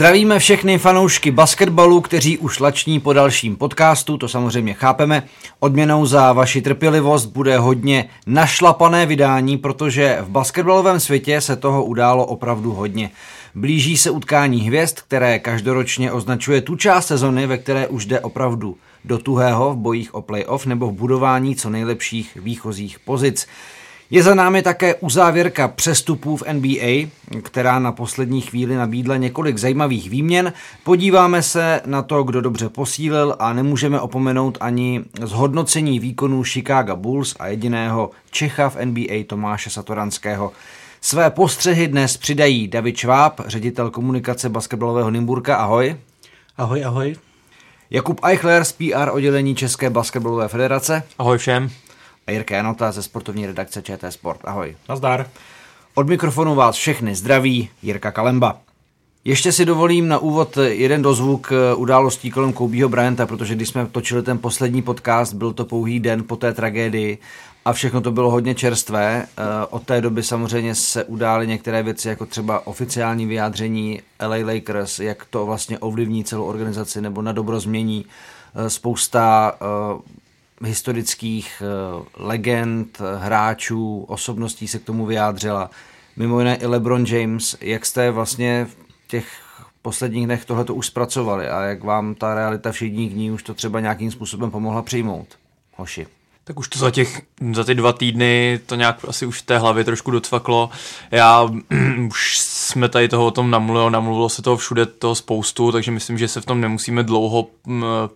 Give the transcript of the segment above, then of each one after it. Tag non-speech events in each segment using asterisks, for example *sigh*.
Zdravíme všechny fanoušky basketbalu, kteří už lační po dalším podcastu, to samozřejmě chápeme. Odměnou za vaši trpělivost bude hodně našlapané vydání, protože v basketbalovém světě se toho událo opravdu hodně. Blíží se utkání hvězd, které každoročně označuje tu část sezony, ve které už jde opravdu do tuhého v bojích o playoff nebo v budování co nejlepších výchozích pozic. Je za námi také uzávěrka přestupů v NBA, která na poslední chvíli nabídla několik zajímavých výměn. Podíváme se na to, kdo dobře posílil a nemůžeme opomenout ani zhodnocení výkonů Chicago Bulls a jediného Čecha v NBA Tomáše Satoranského. Své postřehy dnes přidají David Šváb, ředitel komunikace basketbalového Nymburka. Ahoj. Ahoj, ahoj. Jakub Eichler z PR oddělení České basketbalové federace. Ahoj všem Jirka Janota ze sportovní redakce ČT Sport. Ahoj. Nazdar. Od mikrofonu vás všechny zdraví Jirka Kalemba. Ještě si dovolím na úvod jeden dozvuk událostí kolem Koubího Bryanta, protože když jsme točili ten poslední podcast, byl to pouhý den po té tragédii a všechno to bylo hodně čerstvé. Eh, od té doby samozřejmě se udály některé věci, jako třeba oficiální vyjádření LA Lakers, jak to vlastně ovlivní celou organizaci nebo na dobro změní. Eh, spousta eh, historických eh, legend, hráčů, osobností se k tomu vyjádřila. Mimo jiné i LeBron James. Jak jste vlastně v těch posledních dnech tohleto už zpracovali a jak vám ta realita všedních dní už to třeba nějakým způsobem pomohla přijmout? Hoši. Tak už to za těch, za ty dva týdny to nějak asi už v té hlavě trošku docvaklo. Já *clears throat* už jsme tady toho o tom namluvili, namluvilo se toho všude toho spoustu, takže myslím, že se v tom nemusíme dlouho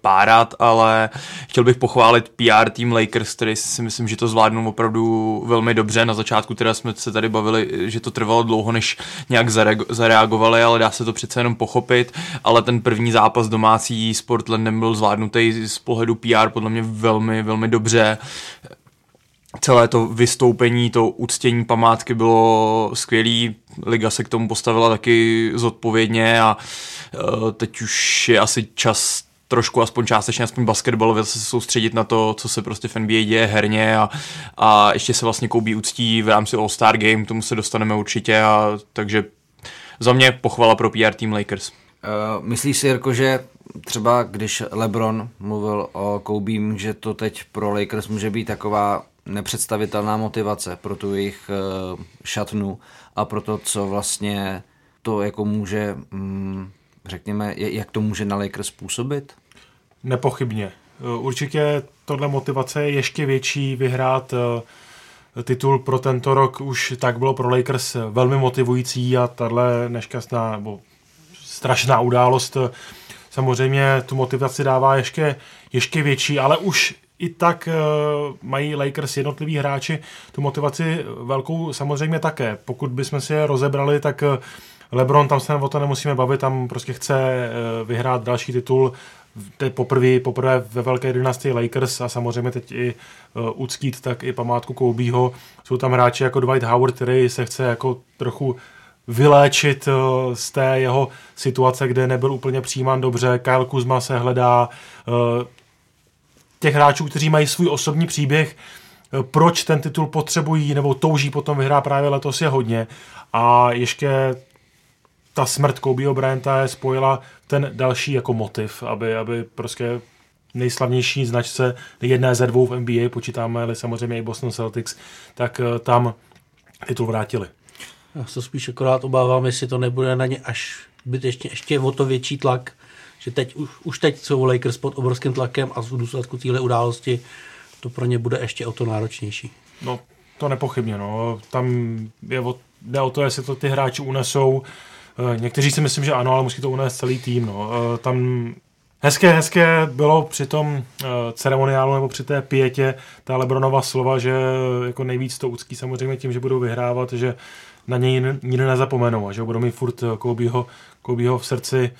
párat, ale chtěl bych pochválit PR tým Lakers, který si myslím, že to zvládnou opravdu velmi dobře. Na začátku teda jsme se tady bavili, že to trvalo dlouho, než nějak zareagovali, ale dá se to přece jenom pochopit, ale ten první zápas domácí s Portlandem byl zvládnutý z pohledu PR podle mě velmi, velmi dobře celé to vystoupení, to uctění památky bylo skvělý, liga se k tomu postavila taky zodpovědně a e, teď už je asi čas trošku aspoň částečně, aspoň basketbalově se soustředit na to, co se prostě v NBA děje herně a, a ještě se vlastně Kobe uctí v rámci All-Star Game, tomu se dostaneme určitě a takže za mě pochvala pro PR Team Lakers. Uh, myslíš si, Jirko, že třeba když LeBron mluvil o Kobe, že to teď pro Lakers může být taková nepředstavitelná motivace pro tu jejich uh, šatnu a pro to, co vlastně to jako může, um, řekněme, jak to může na Lakers způsobit? Nepochybně. Eh, určitě tohle motivace je ještě větší vyhrát uh, titul pro tento rok už tak bylo pro Lakers velmi motivující a tahle nešťastná nebo strašná událost samozřejmě tu motivaci dává ještě, ještě větší, ale už i tak uh, mají Lakers jednotliví hráči tu motivaci velkou samozřejmě také. Pokud bychom si je rozebrali, tak uh, LeBron, tam se o to nemusíme bavit, tam prostě chce uh, vyhrát další titul, poprvé, poprvé ve velké dynastii Lakers a samozřejmě teď i uctít tak i památku Kobeho. Jsou tam hráči jako Dwight Howard, který se chce jako trochu vyléčit z té jeho situace, kde nebyl úplně přijímán dobře. Kyle Kuzma se hledá, těch hráčů, kteří mají svůj osobní příběh, eh, proč ten titul potřebují nebo touží potom vyhrát právě letos je hodně. A ještě ta smrt Kobeho Bryanta je spojila ten další jako motiv, aby, aby prostě nejslavnější značce jedné ze dvou v NBA, počítáme ale samozřejmě i Boston Celtics, tak eh, tam titul vrátili. Já se spíš akorát obávám, jestli to nebude na ně až být ještě, ještě o to větší tlak, že teď, už, už teď jsou Lakers pod obrovským tlakem a v důsledku téhle události to pro ně bude ještě o to náročnější. No, to nepochybně, no. Tam je o, jde o to, jestli to ty hráči unesou. Eh, někteří si myslím, že ano, ale musí to unést celý tým, no. Eh, tam Hezké, hezké bylo při tom uh, ceremoniálu nebo při té pětě ta Lebronova slova, že jako nejvíc to úctí samozřejmě tím, že budou vyhrávat, že na něj nikdy nezapomenou a že budou mít furt Kobeho, Kobeho v srdci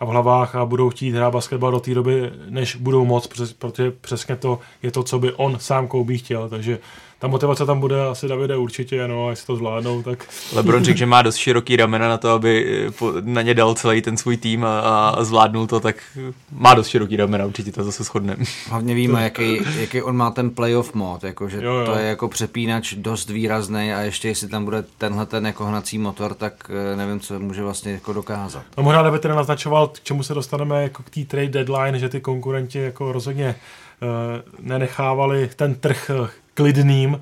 a v hlavách a budou chtít hrát basketbal do té doby, než budou moc, protože přesně to je to, co by on sám Kobe chtěl, takže ta motivace tam bude asi Davide určitě, no, a jestli to zvládnou, tak... Lebron řekl, že má dost široký ramena na to, aby na ně dal celý ten svůj tým a, a zvládnul to, tak má dost široký ramena, určitě to zase shodneme. Hlavně víme, jaký, jaký on má ten playoff mod, jako, že jo, jo. to je jako přepínač dost výrazný a ještě jestli tam bude tenhle ten jako hnací motor, tak eh, nevím, co může vlastně jako dokázat. No možná David teda naznačoval, k čemu se dostaneme jako k té trade deadline, že ty konkurenti jako rozhodně nenechávali ten trh eh, klidným,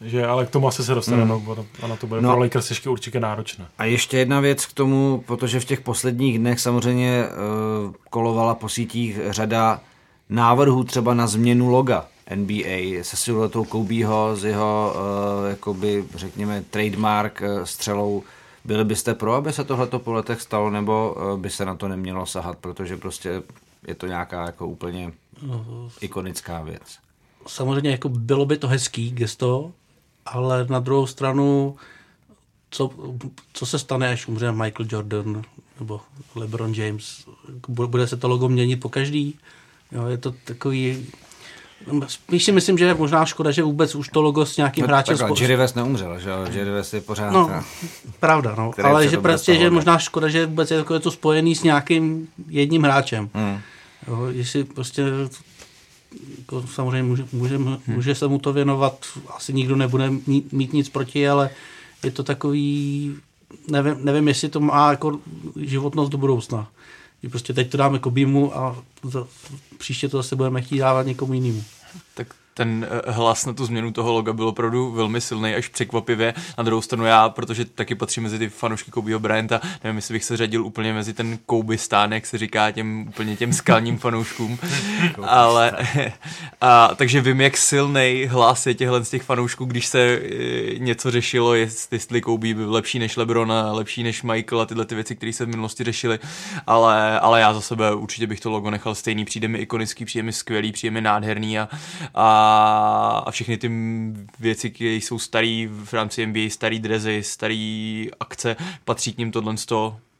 že, ale k tomu asi se dostaneme, hmm. a na to bude no. pro Lakers ještě určitě náročné. A ještě jedna věc k tomu, protože v těch posledních dnech samozřejmě uh, kolovala po sítích řada návrhů třeba na změnu loga NBA se siluetou Kobeho, z jeho, uh, jakoby, řekněme, trademark uh, střelou. Byli byste pro, aby se tohleto po letech stalo, nebo uh, by se na to nemělo sahat, protože prostě je to nějaká jako úplně ikonická věc? Samozřejmě jako bylo by to hezký gesto, ale na druhou stranu, co, co se stane, až umře Michael Jordan nebo LeBron James? Bude se to logo měnit po každý? Jo, je to takový... Spíš si myslím, že je možná škoda, že vůbec už to logo s nějakým no, hráčem... Takhle, Jerry West neumřel, že Jerry West je pořád... No, pravda, no. Ale že prostě, že je možná škoda, že vůbec je to, je to spojený s nějakým jedním hráčem. Hmm. Jo, jestli prostě jako samozřejmě může, může, může se mu to věnovat, asi nikdo nebude mít, mít nic proti, ale je to takový, nevím, nevím jestli to má jako životnost do budoucna. Že prostě teď to dáme Kobimu a za, příště to zase budeme chtít dávat někomu jinému. Ten eh, hlas na tu změnu toho loga byl opravdu velmi silný, až překvapivě. Na druhou stranu já, protože taky patřím mezi ty fanoušky Kobeho Bryanta, nevím, jestli bych se řadil úplně mezi ten Kobe stán, jak se říká těm úplně těm skalním fanouškům, *laughs* ale *laughs* a, takže vím, jak silný hlas je těchhle z těch fanoušků, když se e, něco řešilo, jestli, jestli Kobe byl lepší než Lebrona, lepší než Michael a tyhle ty věci, které se v minulosti řešily, ale, ale já za sebe určitě bych to logo nechal stejný, přijde mi ikonický, přijde mi skvělý, přijde mi nádherný a, a a všechny ty věci, které jsou starý v rámci NBA, starý drezy, starý akce, patří k ním tohle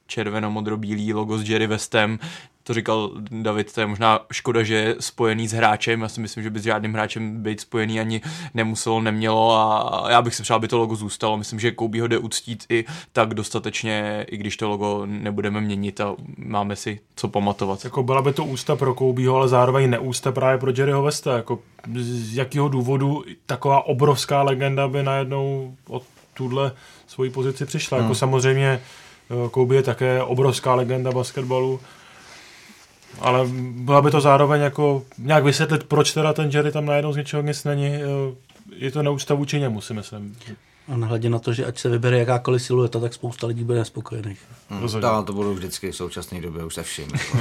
červeno-modro-bílý logo s Jerry Westem, to říkal David, to je možná škoda, že je spojený s hráčem, já si myslím, že by s žádným hráčem být spojený ani nemuselo, nemělo a já bych se přál, aby to logo zůstalo. Myslím, že Kobe ho jde uctít i tak dostatečně, i když to logo nebudeme měnit a máme si co pamatovat. Jako byla by to ústa pro Kobeho, ale zároveň neústa právě pro Jerryho Westa. Jako z jakého důvodu taková obrovská legenda by najednou od tuhle svoji pozici přišla. Jako hmm. Jako samozřejmě eh, Kobe je také obrovská legenda basketbalu, ale byla by to zároveň jako nějak vysvětlit, proč teda ten Jerry tam najednou z něčeho nic není. Eh, je to neúcta vůči němu, si myslím. A nahledě na to, že ať se vybere jakákoliv silueta, tak spousta lidí bude nespokojených. Hmm, to budou vždycky v současné době už se vším. Jako.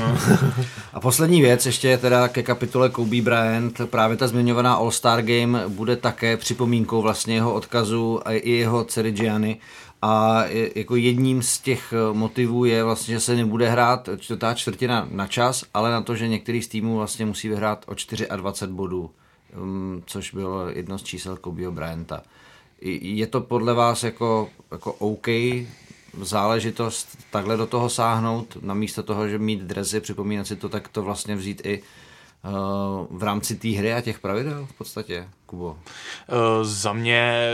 a poslední věc, ještě je teda ke kapitole Kobe Bryant, právě ta zmiňovaná All-Star Game bude také připomínkou vlastně jeho odkazu a i jeho dcery Gianni a jako jedním z těch eh, motivů je vlastně, že se nebude hrát čtvrtá čtvrtina na čas, ale na to, že některý z týmů vlastně musí vyhrát o 24 bodů, mm, což bylo jedno z čísel Kobeho Bryanta. Je to podle vás jako, jako OK záležitost takhle do toho sáhnout, namísto toho, že mít drezy, připomínat si to, tak to vlastně vzít i uh, v rámci té hry a těch pravidel v podstatě, Kubo? Uh, za mě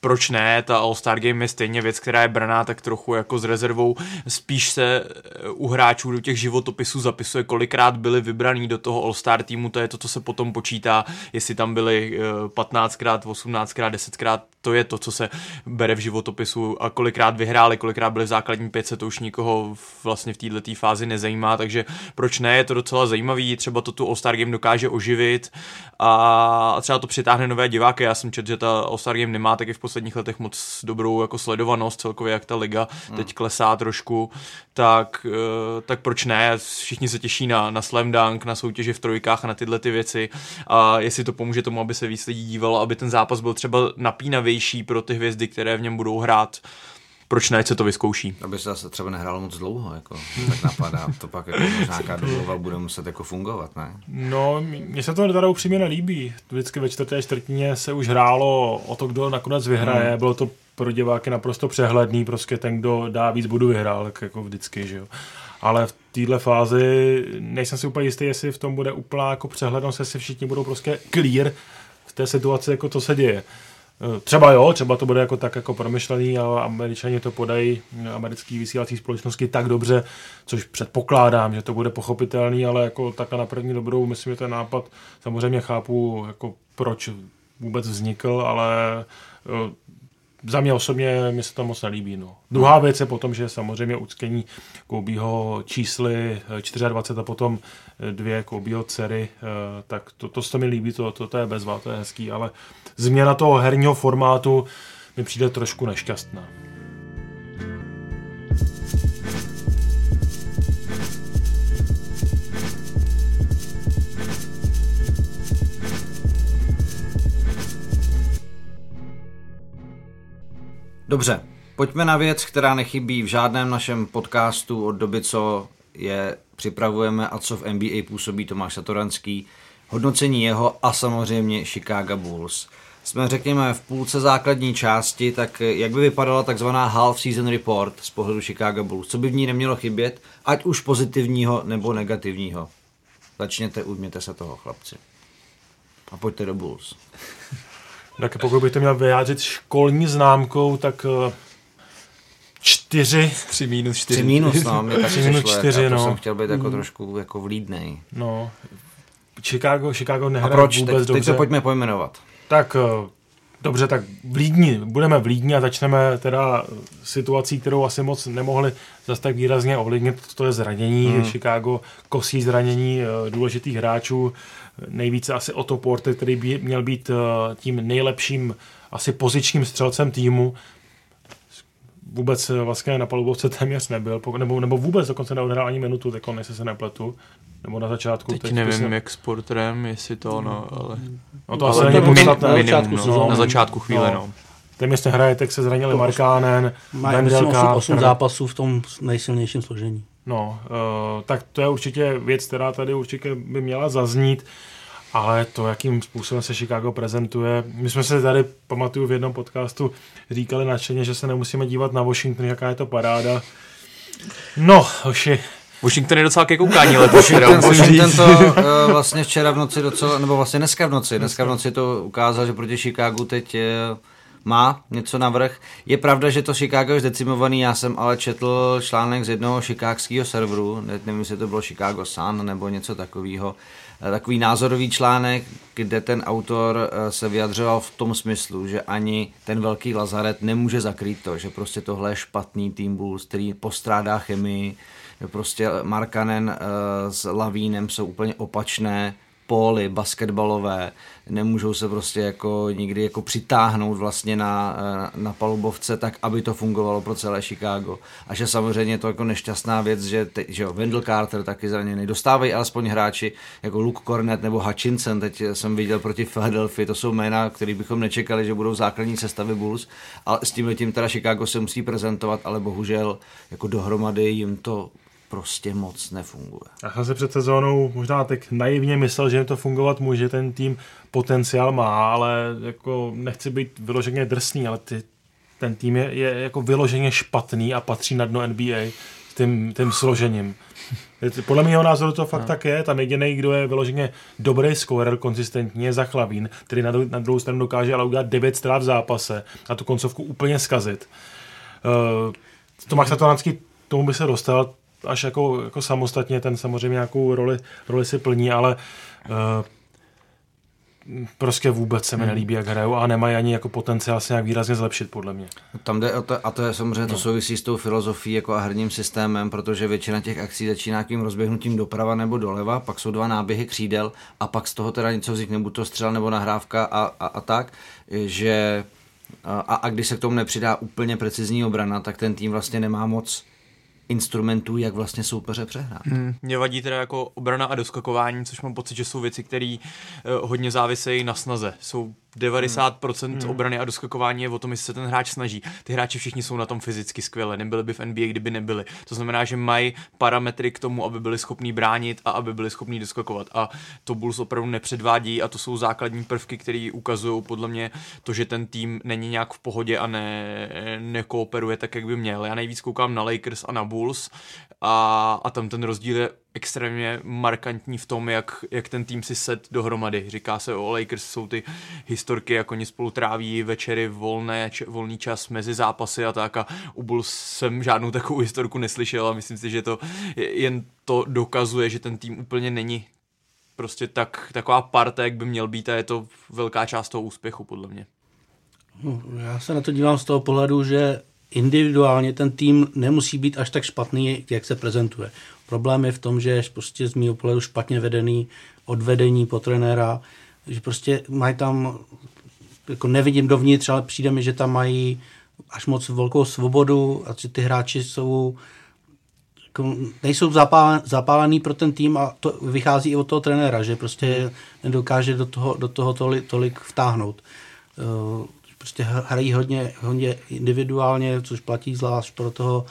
proč ne, ta All-Star Game je stejně věc, která je braná tak trochu jako s rezervou, spíš se eh, u hráčů do těch životopisů zapisuje, kolikrát byli vybraní do toho All-Star týmu, to je to, co se potom počítá, jestli tam byli 15krát, 18krát, 10krát, to je to, co se bere v životopisu a kolikrát vyhráli, kolikrát byli v základní pětce, to už nikoho vlastně v této fázi nezajímá, takže proč ne, je to docela zajímavý, třeba to tu All-Star Game dokáže oživit a třeba to přitáhne nové diváky, já jsem četl, že ta All-Star Game nemá taky v posledních letech moc dobrou jako sledovanost celkově, jak ta liga hmm. teď klesá trošku, tak, eh, tak proč ne? Všichni se těší na, na slam dunk, na soutěže v trojkách a na tyhle ty věci a jestli to pomůže tomu, aby se víc lidí dívalo, aby ten zápas byl třeba napínavější pro ty hvězdy, které v něm budou hrát, proč ne, se to vyzkouší. Aby se zase třeba nehrálo moc dlouho, jako, tak napadá, to pak jako nějaká *laughs* domluva bude muset jako fungovat, ne? No, mně se to teda upřímně nelíbí. Vždycky ve čtvrté čtvrtině se už hrálo o to, kdo nakonec vyhraje, hmm. bylo to pro diváky naprosto přehledný, prostě ten, kdo dá víc, budu vyhrál, tak jako vždycky, že jo. Ale v téhle fázi nejsem si úplně jistý, jestli v tom bude úplná jako přehlednost, jestli všichni budou prostě clear v té situaci, jako to se děje. Eh, třeba jo, třeba to bude jako tak jako promyšlený a američani to podají americký vysílací společnosti tak dobře, což předpokládám, že to bude pochopitelný, ale jako takhle na první dobrou, myslím, že ten nápad samozřejmě chápu, jako proč vůbec vznikl, ale eh, za mě osobně mi se to moc nelíbí. No. Druhá věc je potom, že samozřejmě uctění Koubího čísly 24 eh, a potom eh, dvě Koubího dcery, tak to, to se mi líbí, to, to, to je bezvá, to je hezký, ale změna toho herního formátu mi přijde trošku nešťastná. Dobře, pojďme na věc, která nechybí v žádném našem podcastu od doby, co je připravujeme a co v NBA působí Tomáš Satoranský. Hodnocení jeho a samozřejmě Chicago Bulls. Jsme, řekněme, v půlce základní části, tak jak by vypadala takzvaná half season report z pohledu Chicago Bulls? Co by v ní nemělo chybět, ať už pozitivního nebo negativního? Začněte, ujměte se toho, chlapci. A pojďte do Bulls. *laughs* Tak pokud bych to měl vyjádřit školní známkou, tak eh, čtyři. Tři minus čtyři. Tři minus, no, mě *laughs* Tři minus čtyři, já no. jsem chtěl být jako trošku jako vlídnej. No, Chicago, Chicago A nehraje proč? vůbec Teď, teď dobře. to pojďme pojmenovat. Tak eh, dobře, tak v Lídni, budeme v Lídni a začneme teda situací, kterou asi moc nemohli zase tak výrazně ovlivnit, to je zranění. Hmm. Chicago kosí zranění eh, důležitých hráčů, nejvíce asi Otto Porter, který by měl být eh, tím nejlepším asi pozičním střelcem týmu. Vůbec eh, vlastně na palubovce *laughs* téměř nebyl, nebo, nebo vůbec dokonce neodehrál ani minutu, tak jestli se nepletu. Nebo na začátku. Teď teď nevím, jsem- jak s Porterem, jestli to, no, ale... No to ale asi není podstatné. Na začátku no, sezóny. na začátku chvíle, No. no. Téměř nehraje, tak se zranili Markánen, Mají myslím 8, Vendelka. 8 zápasů v tom nejsilnějším složení. No, uh, tak to je určitě věc, která tady určitě by měla zaznít, ale to, jakým způsobem se Chicago prezentuje, my jsme se tady, pamatuju v jednom podcastu, říkali nadšeně, že se nemusíme dívat na Washington, jaká je to paráda. No, hoši, Washington je docela ke koukání letos, musím Washington říct. to uh, vlastně včera v noci docela, nebo vlastně dneska v noci, dneska v noci to ukázal, že proti Chicagu teď uh, má něco navrh. Je pravda, že to Chicago je zdecimovaný, já jsem ale četl článek z jednoho chicagského serveru, ne, nevím, jestli to bylo Chicago Sun nebo něco takového, eh, takový názorový článek, kde ten autor eh, se vyjadřoval v tom smyslu, že ani ten velký Lazaret nemůže zakrýt to, že prostě tohle je špatný tým Bulls, který postrádá chemii, že prostě Markanen eh, s Lavínem jsou úplně opačné póly basketbalové, nemůžou se prostě jako nikdy jako přitáhnout vlastně na, eh, na palubovce tak, aby to fungovalo pro celé Chicago. A že samozřejmě je to jako nešťastná věc, že, te, že jo, Wendell Carter taky zraněný. Dostávají alespoň hráči jako Luke Cornet nebo Hutchinson, teď jsem viděl proti Philadelphia, to jsou jména, který bychom nečekali, že budou základní sestavy Bulls, ale s tím tím teda Chicago se musí prezentovat, ale bohužel jako dohromady jim to prostě moc nefunguje. já jsem se před sezónou možná tak naivně myslel, že to fungovat může, ten tým potenciál má, ale jako nechci být vyloženě drsný, ale ty, ten tým je, je jako vyloženě špatný a patří na dno NBA s tím, tím složením. Podle mého názoru to fakt tak je. Tam jediný, kdo je vyloženě dobrý scorer, konzistentní, je Zachlavín, který na, dru- na druhou stranu dokáže ale udělat 9 ztrát v zápase a tu koncovku úplně zkazit. Uh, Tomáš Satoranský tomu by se dostal až jako, jako samostatně, ten samozřejmě nějakou roli, roli si plní, ale uh, prostě vůbec se mi nelíbí, jak hrajou a nemají ani jako potenciál se nějak výrazně zlepšit, podle mě. Tam jde o to, a to je samozřejmě to souvisí s tou filozofií jako a herním systémem, protože většina těch akcí začíná nějakým rozběhnutím doprava nebo doleva, pak jsou dva náběhy křídel a pak z toho teda něco vznikne, buď to střel nebo nahrávka a, a, a tak, že a, a když se k tomu nepřidá úplně precizní obrana, tak ten tým vlastně nemá moc instrumentů, jak vlastně soupeře přehrát. Hmm. Mě vadí teda jako obrana a doskakování, což mám pocit, že jsou věci, které uh, hodně závisejí na snaze. Jsou 90% hmm. obrany a doskakování je o tom, jestli se ten hráč snaží. Ty hráči všichni jsou na tom fyzicky skvěle, nebyli by v NBA, kdyby nebyli. To znamená, že mají parametry k tomu, aby byli schopní bránit a aby byli schopní doskakovat. A to Bulls opravdu nepředvádí a to jsou základní prvky, které ukazují podle mě to, že ten tým není nějak v pohodě a ne, nekooperuje tak, jak by měl. Já nejvíc koukám na Lakers a na Bulls a, a tam ten rozdíl je extrémně markantní v tom, jak, jak ten tým si set dohromady. Říká se o Lakers, jsou ty historky, jak oni spolu tráví večery, volné, č, volný čas mezi zápasy a tak a u Bulls jsem žádnou takovou historku neslyšel a myslím si, že to jen to dokazuje, že ten tým úplně není prostě tak, taková parta, jak by měl být a je to velká část toho úspěchu, podle mě. No, já se na to dívám z toho pohledu, že individuálně ten tým nemusí být až tak špatný, jak se prezentuje. Problém je v tom, že je prostě z mého pohledu špatně vedený odvedení po trenéra, že prostě mají tam, jako nevidím dovnitř, ale přijde mi, že tam mají až moc velkou svobodu a že ty hráči jsou jako nejsou zapálen, zapálený pro ten tým a to vychází i od toho trenéra, že prostě nedokáže do toho, do toho tolik, tolik vtáhnout. Prostě hrají hodně, hodně individuálně, což platí zvlášť pro toho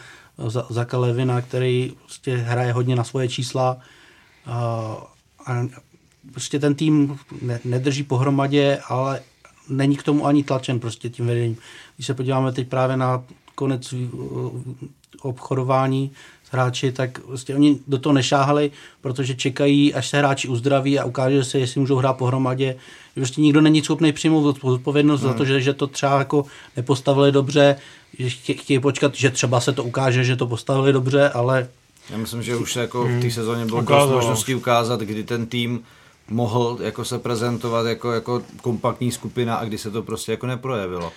Zaka Levina, který prostě hraje hodně na svoje čísla a, a prostě ten tým ne, nedrží pohromadě, ale není k tomu ani tlačen prostě tím vedením. Když se podíváme teď právě na konec obchodování s hráči, tak prostě oni do toho nešáhali, protože čekají, až se hráči uzdraví a ukáže se, jestli můžou hrát pohromadě. Prostě nikdo není schopný přijmout odpovědnost hmm. za to, že, že to třeba jako nepostavili dobře, že chtějí počkat, že třeba se to ukáže, že to postavili dobře, ale... Já myslím, že už jako v té hmm. sezóně bylo dost možností ukázat, kdy ten tým mohl jako se prezentovat jako, jako kompaktní skupina a kdy se to prostě jako neprojevilo.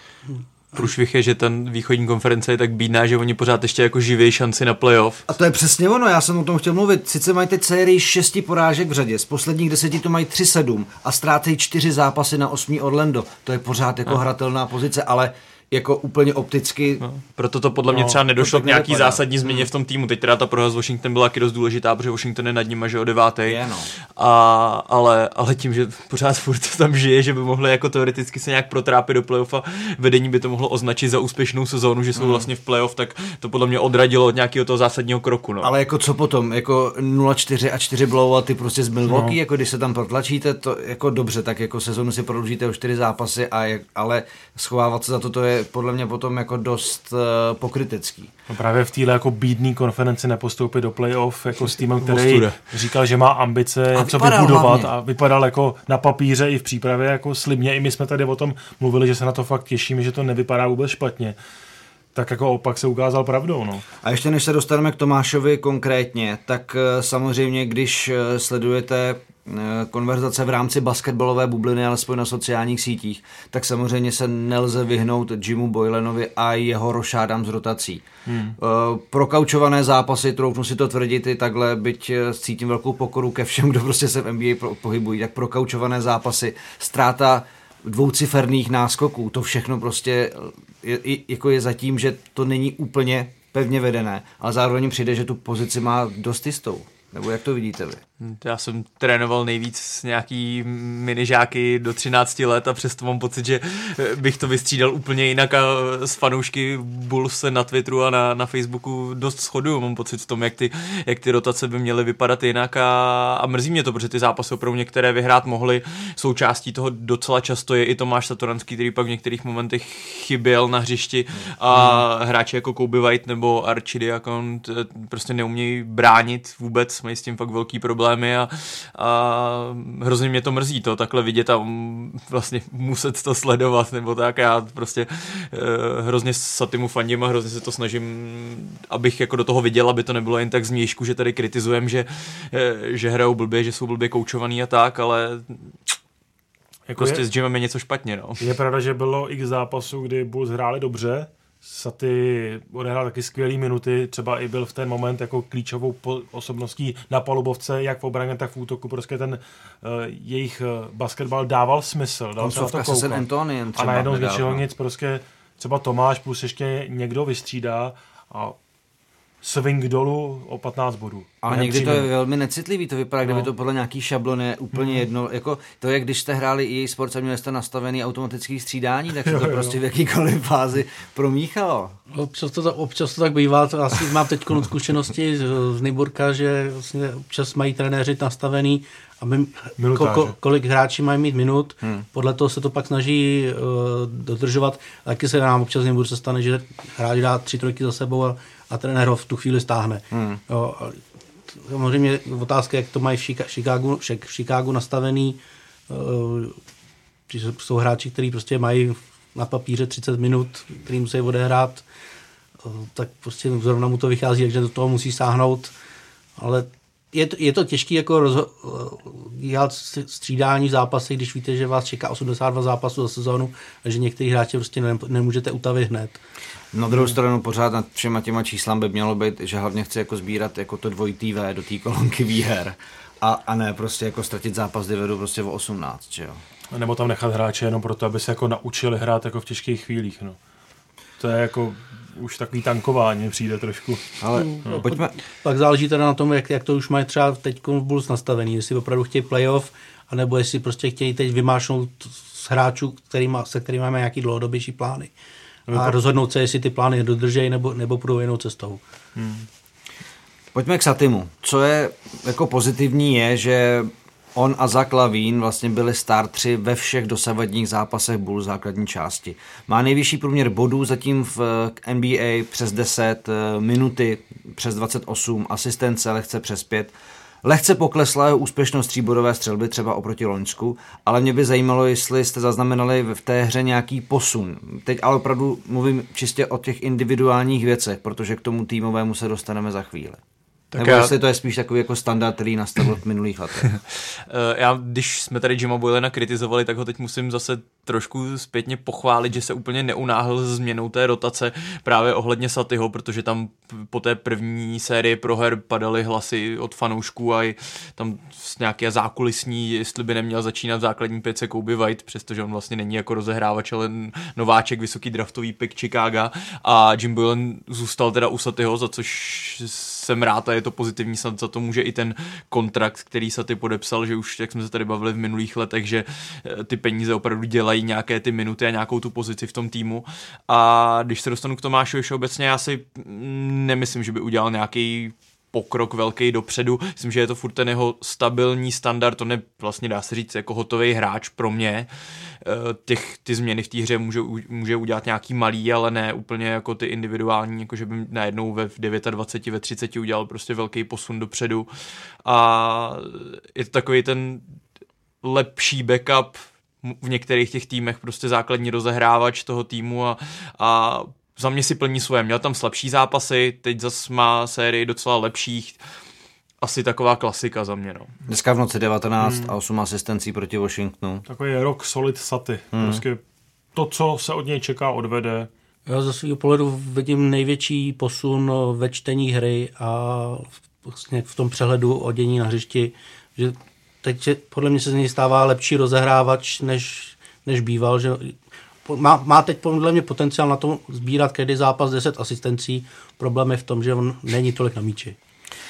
Průšvih je, že ten východní konference je tak bídná, že oni pořád ještě jako živí šanci na playoff. A to je přesně ono, já jsem o tom chtěl mluvit. Sice mají teď sérii šesti porážek v řadě, z posledních deseti to mají 3-7 a ztrácejí čtyři zápasy na osmý Orlando. To je pořád jako a. hratelná pozice, ale jako úplně opticky. No, proto to podle mě no, třeba nedošlo k nějaký nevypadá. zásadní změně v tom týmu. Teď teda ta prohra z Washington byla taky dost důležitá, protože Washington je nad ním, že o devátý. Je, no. a, ale, ale tím, že pořád furt to tam žije, že by mohli jako teoreticky se nějak protrápit do playoff a vedení by to mohlo označit za úspěšnou sezónu, že jsou mm. vlastně v playoff, tak to podle mě odradilo od nějakého toho zásadního kroku. No. Ale jako co potom? Jako 0-4 a 4 blow a ty prostě z Milwaukee, no. jako když se tam protlačíte, to jako dobře, tak jako sezónu si prodloužíte o 4 zápasy, a jak, ale schovávat se za to, to je podle mě potom jako dost uh, pokrytecký. No právě v téhle jako bídný konferenci nepostoupit do playoff jako s týmem, který říkal, že má ambice a co vybudovat hlavně. a vypadal jako na papíře i v přípravě jako slibně. I my jsme tady o tom mluvili, že se na to fakt těšíme, že to nevypadá vůbec špatně tak jako opak se ukázal pravdou. No. A ještě než se dostaneme k Tomášovi konkrétně, tak eh, samozřejmě, když eh, sledujete Eh, konverzace v rámci basketbalové bubliny, alespoň na sociálních sítích, tak samozřejmě se nelze vyhnout Jimu Boylenovi a jeho rošádám z rotací. Hmm. Prokaučované zápasy, troufnu si to tvrdit i takhle, byť cítím velkou pokoru ke všem, kdo prostě se v NBA pohybují, tak prokaučované zápasy, ztráta dvouciferných náskoků, to všechno prostě je, jako je zatím, že to není úplně pevně vedené, ale zároveň přijde, že tu pozici má dost jistou. Nebo jak to vidíte vy? Já jsem trénoval nejvíc s nějaký minižáky do 13 let a přesto mám pocit, že bych to vystřídal úplně jinak a s fanoušky Bulls se na Twitteru a na, na Facebooku dost shoduju. Mám pocit v tom, jak ty, jak ty rotace by měly vypadat jinak a, a mrzí mě to, protože ty zápasy opravdu některé vyhrát mohly. Součástí toho docela často je i Tomáš Satoranský, který pak v některých momentech chyběl na hřišti a hmm. hráči jako Kobe White nebo Archie Diakon prostě neumějí bránit vůbec, mají s tím fakt velký problém problémy a, a hrozně mě to mrzí to takhle vidět a vlastně muset to sledovat nebo tak. Já prostě e, hrozně Satimu fandím a hrozně se to snažím, abych jako do toho viděl, aby to nebylo jen tak změšku, že tady kritizujem, že, e, že hrajou blbě, že jsou blbě koučovaný a tak, ale jako prostě je, s Jimem je něco špatně. No. Je pravda, že bylo x zápasů, kdy Bulls hráli dobře, Saty odehrál taky skvělé minuty, třeba i byl v ten moment jako klíčovou osobností na palubovce, jak v obraně, tak v útoku. Prostě ten uh, jejich uh, basketbal dával smysl. Dal se to koukat. A najednou z nic prostě třeba Tomáš plus ještě někdo vystřídá a swing dolů o 15 bodů. Ale někdy to je velmi necitlivý, to vypadá, no. kdyby to podle nějaký šablony úplně mm. jedno, jako to je, když jste hráli i sports a měli jste nastavený automatický střídání, tak se *laughs* to jo, prostě jo. v jakýkoliv fázi promíchalo. Občas to, občas to tak bývá, to asi mám teď zkušenosti z, z Nyburka, že vlastně občas mají trenéři nastavený, aby ko, kolik hráči mají mít minut, hmm. podle toho se to pak snaží uh, dodržovat. Taky se nám občas v se stane, že hráč dá tři trojky za sebou a a trenér ho v tu chvíli stáhne. Hmm. Jo, samozřejmě otázka, jak to mají v Chicagu, v Chicagu nastavený. Uh, jsou hráči, kteří prostě mají na papíře 30 minut, který musí odehrát, uh, tak prostě zrovna mu to vychází, takže do toho musí sáhnout. Ale je to, je to těžké jako rozho- dělat střídání zápasy, když víte, že vás čeká 82 zápasů za sezónu a že některý hráči prostě ne, nemůžete utavit hned. Na druhou stranu pořád nad všema těma číslami by mělo být, že hlavně chci jako sbírat jako to dvojitý V do té kolonky výher a, a ne prostě jako ztratit zápas, kdy vedu prostě o 18, že jo. Nebo tam nechat hráče jenom proto, aby se jako naučili hrát jako v těžkých chvílích, no. To je jako už takový tankování přijde trošku. Ale no. pojďme. Pak záleží teda na tom, jak, jak to už mají třeba teď Bulls nastavený, jestli opravdu chtějí playoff, anebo jestli prostě chtějí teď vymášnout z hráčů, má, se kterými máme nějaký dlouhodobější plány. No, a to... rozhodnout se, jestli ty plány dodržejí nebo, nebo půjdou jinou cestou. Hmm. Pojďme k Satimu. Co je jako pozitivní je, že On a Zach Lavín vlastně byli startři ve všech dosavadních zápasech Bull základní části. Má nejvyšší průměr bodů zatím v NBA přes 10, eh, minuty přes 28, asistence lehce přes 5. Lehce poklesla jeho úspěšnost tříbodové střelby třeba oproti Loňsku, ale mě by zajímalo, jestli jste zaznamenali v té hře nějaký posun. Teď ale opravdu mluvím čistě o těch individuálních věcech, protože k tomu týmovému se dostaneme za chvíli. Tak Nebo já... jestli to je spíš takový jako standard, který nastavil v minulých letech. *laughs* Eh, já, když jsme tady Jima Boylena kritizovali, tak ho teď musím zase trošku zpětně pochválit, že se úplně neunáhl s změnou té rotace právě ohledně Satyho, protože tam po té první sérii proher padaly hlasy od fanoušků a i tam nějaké zákulisní, jestli by neměl začínat v základní pěce Kobe White, přestože on vlastně není jako rozehrávač, ale nováček, vysoký draftový pick Chicago a Jim Boylan zůstal teda u Satyho, za což jsem rád a je to pozitivní, za to může i ten kontrakt, který Saty podepsal, že už, jak jsme se tady bavili v minulých letech, že eh, ty peníze opravdu dělají nějaké ty minuty a nějakou tu pozici v tom týmu. A když se dostanu k Tomášovi obecně, já si nemyslím, že by udělal nějaký pokrok velký dopředu. Myslím, že je to furt ten jeho stabilní standard, to ne vlastně dá se říct jako hotový hráč pro mě. Eh, těch, ty změny v té hře může, může udělat nějaký malý, ale ne úplně jako ty individuální, jako že by najednou ve 29, ve 30 udělal prostě velký posun dopředu. A je to takový ten lepší backup v některých těch týmech prostě základní rozehrávač toho týmu a, a za mě si plní svoje. Měl tam slabší zápasy, teď zase má sérii docela lepších. Asi taková klasika za mě. No. Dneska v noci 19 hmm. a 8 asistencí proti Washingtonu. Takový rock solid saty. Hmm. Prostě to, co se od něj čeká, odvede. Já ze svého pohledu vidím největší posun ve čtení hry a vlastně v tom přehledu o dění na hřišti, že teď podle mě se z něj stává lepší rozehrávač, než, než býval, že má, má teď podle mě potenciál na to sbírat každý zápas 10 asistencí. Problém je v tom, že on není tolik na míči.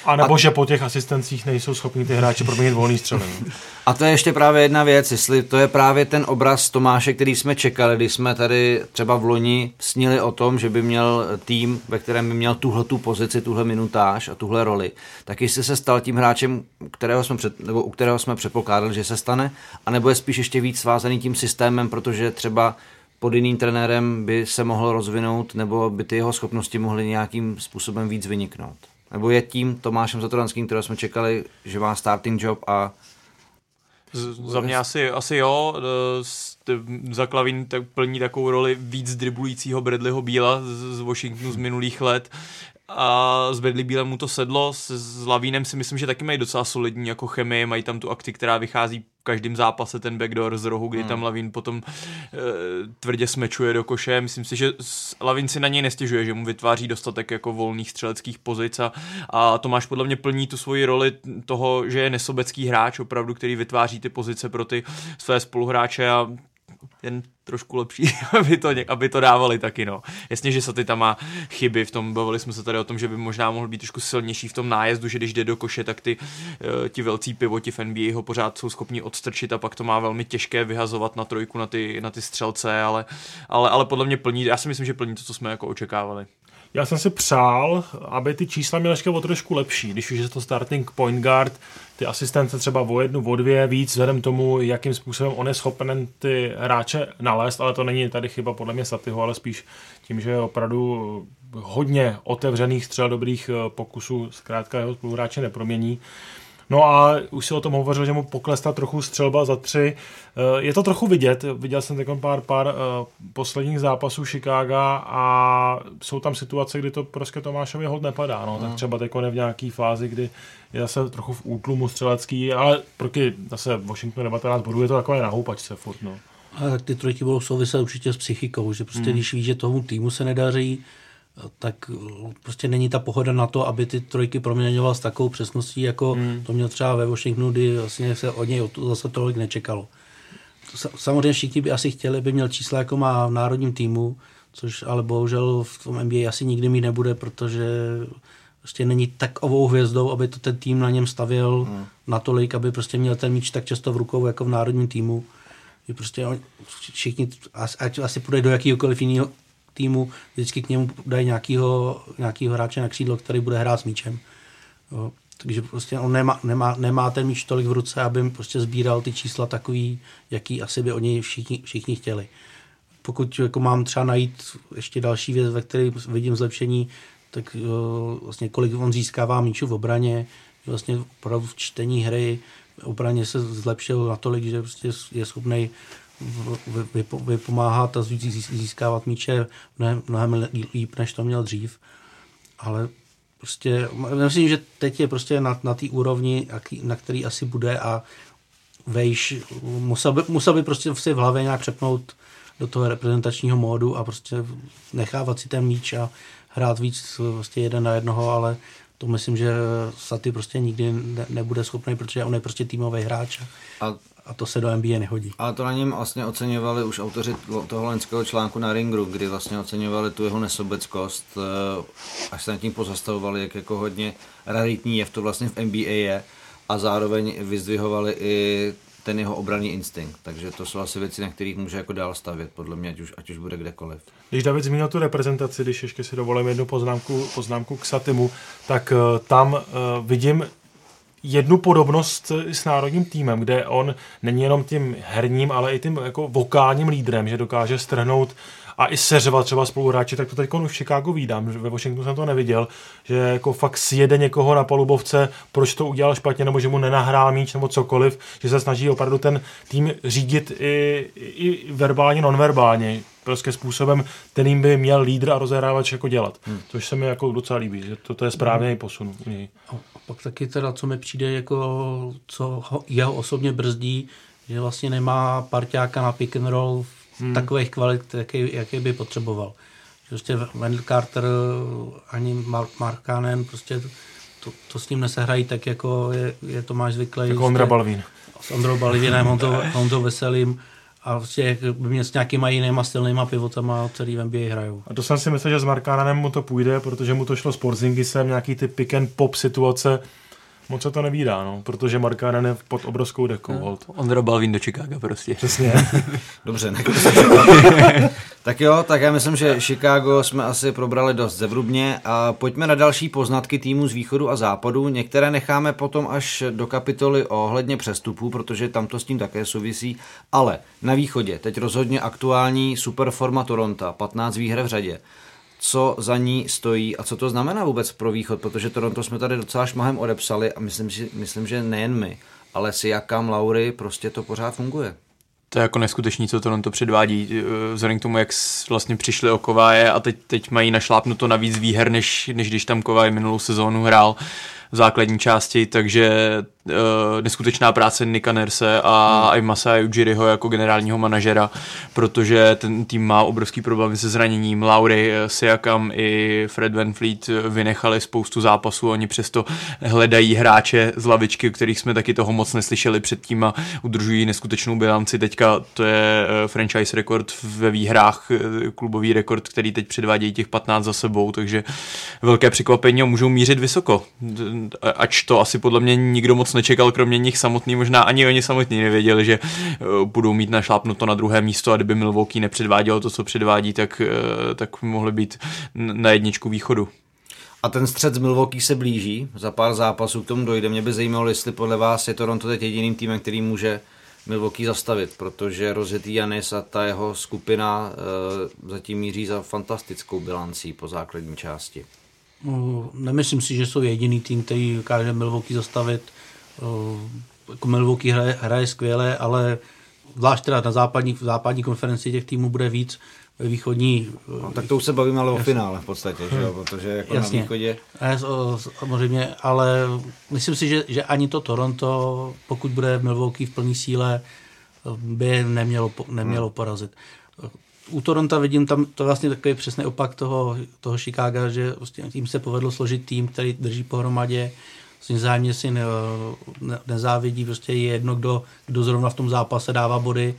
A nebo a... že po těch asistencích nejsou schopni ty hráči proměnit volný střely. *laughs* A to je ještě právě jedna věc, jestli to je právě ten obraz Tomáše, který jsme čekali, když jsme tady třeba v loni snili o tom, že by měl tým, ve kterém by měl tuhle tu pozici, tuhle minutáž a tuhle roli, tak jestli se stal tím hráčem, kterého jsme před, nebo u kterého jsme předpokládali, že se stane, anebo je spíš ještě víc svázaný tím systémem, protože třeba pod jiným trenérem by se mohl rozvinout, nebo by ty jeho schopnosti mohly nějakým způsobem víc vyniknout. Nebo je tím Tomášem Zatoranským, kterého jsme čekali, že má starting job a za mě asi, asi jo, za Klavín tak plní takovou roli víc driblujícího Bradleyho Bíla z Washingtonu z minulých let a s Bradley Bílem mu to sedlo, s, s Lavínem si myslím, že taky mají docela solidní jako chemii, mají tam tu akci, která vychází v každém zápase, ten backdoor z rohu, kdy hmm. tam Lavín potom e, tvrdě smečuje do koše, myslím si, že Lavín si na něj nestěžuje, že mu vytváří dostatek jako volných střeleckých pozic a, a Tomáš podle mě plní tu svoji roli toho, že je nesobecký hráč opravdu, který vytváří ty pozice pro ty své spoluhráče a jen trošku lepší, *laughs* aby to, aby to dávali taky, no. Jasně, že Saty tam má chyby v tom, bavili jsme se tady o tom, že by možná mohl být trošku silnější v tom nájezdu, že když jde do koše, tak ty, eh, ti velcí pivoti v NBA ho pořád jsou schopni odstrčit a pak to má velmi těžké vyhazovat na trojku, na ty, na ty střelce, ale, ale, ale podle mě plní, já si myslím, že plní to, co jsme jako očekávali. Já jsem si přál, aby ty čísla měly ještě o trošku lepší, když už je to starting point guard, ty asistence třeba o jednu, o dvě víc, vzhledem tomu, jakým způsobem on je schopen ty hráče nalézt, ale to není tady chyba podle mě Satyho, ale spíš tím, že je opravdu hodně otevřených střel dobrých eh, pokusů, zkrátka jeho spoluhráče nepromění. No a už si o tom hovořil, že mu poklesla trochu střelba za tři. Eh, je to trochu vidět, viděl jsem teď pár, pár eh, posledních zápasů Chicago a jsou tam situace, kdy to prostě Tomášovi hod nepadá. No. Tak hmm. třeba teď v nějaký fázi, kdy je zase trochu v útlumu střelecký, ale proti zase Washington 19 bodů je to takové na houpačce furt. No. A tak ty trojky budou souviset určitě s psychikou, že prostě hmm. když víš, že tomu týmu se nedaří, tak prostě není ta pohoda na to, aby ty trojky proměňoval s takovou přesností, jako hmm. to měl třeba ve Washingtonu, kdy vlastně se od něj zase tolik nečekalo. Samozřejmě všichni by asi chtěli, aby měl čísla, jako má v národním týmu, což ale bohužel v tom NBA asi nikdy mít nebude, protože prostě není takovou hvězdou, aby to ten tým na něm stavěl hmm. natolik, aby prostě měl ten míč tak často v rukou jako v národním týmu. Je prostě všichni, ať asi půjde do jakýhokoliv jiného týmu, vždycky k němu dají nějakýho, nějakýho hráče na křídlo, který bude hrát s míčem. Jo. Takže prostě on nemá, nemá, nemá ten míč tolik v ruce, aby prostě sbíral ty čísla takový, jaký asi by oni všichni, všichni chtěli. Pokud jako mám třeba najít ještě další věc, ve které vidím zlepšení, tak jo, vlastně kolik on získává míčů v obraně, vlastně opravdu v čtení hry, obraně se zlepšil natolik, že prostě je schopný vypomáhat a získávat míče mnohem, mnohem líp, než to měl dřív. Ale prostě, myslím, že teď je prostě na, na té úrovni, na který asi bude a vejš, musel by, musel by prostě si v hlavě nějak přepnout do toho reprezentačního módu a prostě nechávat si ten míč a hrát víc prostě jeden na jednoho, ale to myslím, že Saty prostě nikdy ne, nebude schopný, protože on je prostě týmový hráč. A a to se do NBA nehodí. Ale to na něm vlastně oceňovali už autoři toho loňského článku na Ringu, kdy vlastně oceňovali tu jeho nesobeckost, eh, až se nad tím pozastavovali, jak jako hodně raritní je v to vlastně v NBA je a zároveň vyzdvihovali i ten jeho obranný instinkt. Takže to jsou asi věci, na kterých může jako dál stavět, podle mě, ať už, ať už bude kdekoliv. Když David zmínil tu reprezentaci, když ještě si dovolím jednu poznámku, poznámku k Satimu, tak uh, tam uh, vidím jednu podobnost s národním týmem, kde on není jenom tím herním, ale i tím jako vokálním lídrem, že dokáže strhnout a i seřvat třeba spoluhráči, tak to teď v Chicago vídám, ve Washingtonu jsem to neviděl, že jako fakt sjede někoho na palubovce, proč to udělal špatně, nebo že mu nenahrál míč, nebo cokoliv, že se snaží opravdu ten tým řídit i, i verbálně, nonverbálně, prostě způsobem, kterým by měl lídr a rozehrávač jako dělat. Hmm. Což se mi jako docela líbí, že to, to je správný hmm. posun. A pak taky teda, co mi přijde, jako co ho, jeho osobně brzdí, že vlastně nemá parťáka na pick and roll hmm. takových kvalit, jaký, jaký by potřeboval. Prostě Wendell Carter ani Mark Cannon, prostě to, to, s ním nesehrají tak, jako je, je Tomáš zvyklý. Jako Ondra Balvín. S Ondrou Balvínem, on to, *laughs* on to veselým a prostě by mě s nějakýma jinýma stylnýma pivotama, který v NBA hrajou. A to jsem si myslel, že s Markánem mu to půjde, protože mu to šlo s Porzingisem, nějaký ty pick and pop situace, moc se to nevídá, no, protože Markánen je pod obrovskou dekou. No, Ondra Balvin do Chicago prostě. Přesně. *laughs* Dobře, ne, *laughs* Tak jo, tak já myslím, že Chicago jsme asi probrali dost zevrubně a pojďme na další poznatky týmu z východu a západu. Některé necháme potom až do kapitoly ohledně přestupů, protože tam to s tím také souvisí. Ale na východě teď rozhodně aktuální superforma Toronto, 15 výher v řadě co za ní stojí a co to znamená vůbec pro východ, protože Toronto jsme tady docela šmahem odepsali a myslím, že, myslím, že nejen my, ale si jakám Laury prostě to pořád funguje. To je jako neskutečný, co Toronto předvádí, eh, vzhledem k tomu, jak vlastně přišli o Kováje a teď, teď mají našlápnuto navíc výher, než, než když tam Kovaj minulou sezónu hrál v základní části, takže uh, neskutečná práce Nika Nerse a hmm. i Masaya Ujiriho jako generálního manažera, protože ten tým má obrovský problémy se zraněním. Laury, eh, Siakam i Fred Van Fleet vynechali spoustu zápasů, oni přesto hledají hráče z lavičky, kterých jsme taky toho moc neslyšeli předtím a udržují neskutečnou bilanci. Teďka to je eh, franchise rekord ve výhrách, klubový rekord, který teď předvádějí těch 15 za sebou, takže velké překvapení a můžou mířit vysoko ač to asi podle mě nikdo moc moc nečekal, kromě nich samotný, možná ani oni samotní nevěděli, že uh, budou mít našlápnuto na druhé místo a kdyby Milwaukee nepředváděl to, co předvádí, tak, uh, tak mohli být na jedničku východu. A ten střed z Milwaukee se blíží, za pár zápasů k tomu dojde. Mě by zajímalo, jestli podle vás je Toronto teď jediným týmem, který může Milwaukee zastavit, protože rozjetý Janis a ta jeho skupina e, zatím míří za fantastickou bilancí po základní části. No, nemyslím si, že jsou jediný tým, který dokáže Milwaukee zastavit. E, jako Milwaukee hraje, hraje skvěle, ale zvlášť teda na západní, v západní konferenci těch týmů bude víc ve východní. No, tak to už se bavíme ale o finále v podstatě, že jo? protože jako Jasně. na východě... Samozřejmě, ale myslím si, že, že ani to Toronto, pokud bude Milwaukee v plné síle, by nemělo, nemělo hmm. porazit. U Toronto vidím tam to vlastně takový přesný opak toho, toho Chicago, že vlastně tím se povedlo složit tým, který drží pohromadě, vlastně zájemně si ne, ne, nezávidí, prostě je jedno, kdo, kdo zrovna v tom zápase dává body,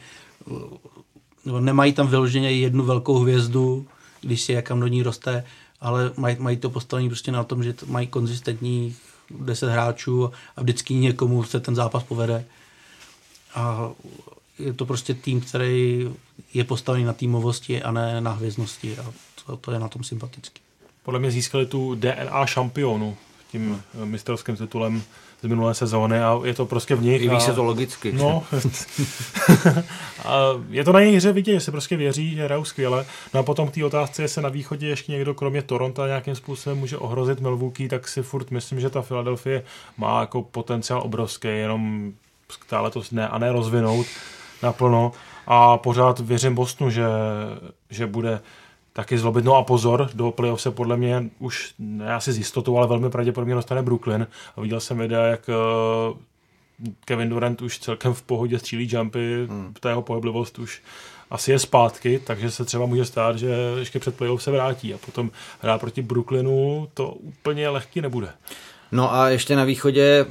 nemají tam vyloženě jednu velkou hvězdu, když si jakam do ní roste, ale mají, mají to postavení prostě na tom, že mají konzistentní 10 hráčů a vždycky někomu se ten zápas povede. A je to prostě tým, který je postavený na týmovosti a ne na hvězdnosti a to, to je na tom sympatický. Podle mě získali tu DNA šampionu tím mistrovským titulem z minulé sezóny a je to prostě v nich. Jeví a... se to logicky. No. *laughs* a je to na jejich hře vidět, že se prostě věří, že hrajou skvěle. No a potom k té otázce, jestli na východě ještě někdo kromě Toronto nějakým způsobem může ohrozit Milwaukee, tak si furt myslím, že ta Philadelphia má jako potenciál obrovský, jenom stále to ne a ne rozvinout naplno. A pořád věřím Bostonu, že, že bude taky zlobit. No a pozor, do playoff se podle mě už, ne asi s jistotou, ale velmi pravděpodobně dostane Brooklyn. A viděl jsem videa, jak uh, Kevin Durant už celkem v pohodě střílí jumpy, hmm. ta jeho pohyblivost už asi je zpátky, takže se třeba může stát, že ještě před playoff se vrátí a potom hrát proti Brooklynu to úplně lehký nebude. No a ještě na východě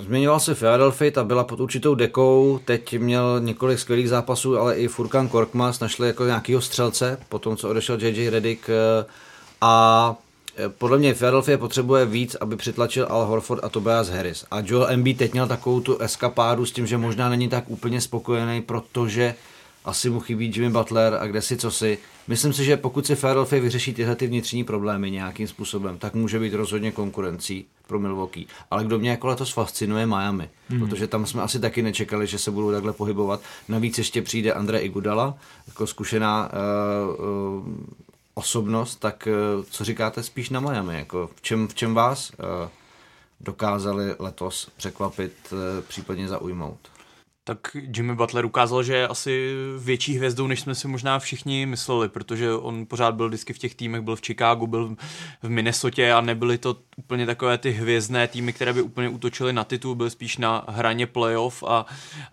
zmiňoval se Philadelphia, ta byla pod určitou dekou, teď měl několik skvělých zápasů, ale i Furkan Korkmaz našli jako nějakýho střelce, po tom, co odešel JJ Redick eh, a eh, podle mě Philadelphia potřebuje víc, aby přitlačil Al Horford a Tobias Harris. A Joel Embiid teď měl takovou tu eskapádu s tím, že možná není tak úplně spokojený, protože asi mu chybí Jimmy Butler a kde si co si. Myslím si, že pokud si Philadelphia vyřeší tyhle ty vnitřní problémy nějakým způsobem, tak může být rozhodně konkurencí pro Milwaukee. Ale kdo mě jako letos fascinuje Miami, hmm. protože tam jsme asi taky nečekali, že se budou takhle pohybovat. Navíc ještě přijde Andre Igudala, jako zkušená uh, uh, osobnost, tak uh, co říkáte spíš na Miami? Jako v, čem, v čem vás uh, dokázali letos překvapit, uh, případně zaujmout? Tak Jimmy Butler ukázal, že je asi větší hvězdou, než jsme si možná všichni mysleli, protože on pořád byl vždycky v těch týmech, byl v Chicagu, byl v Minnesotě a nebyly to úplně takové ty hvězdné týmy, které by úplně útočily na titul, byl spíš na hraně playoff a,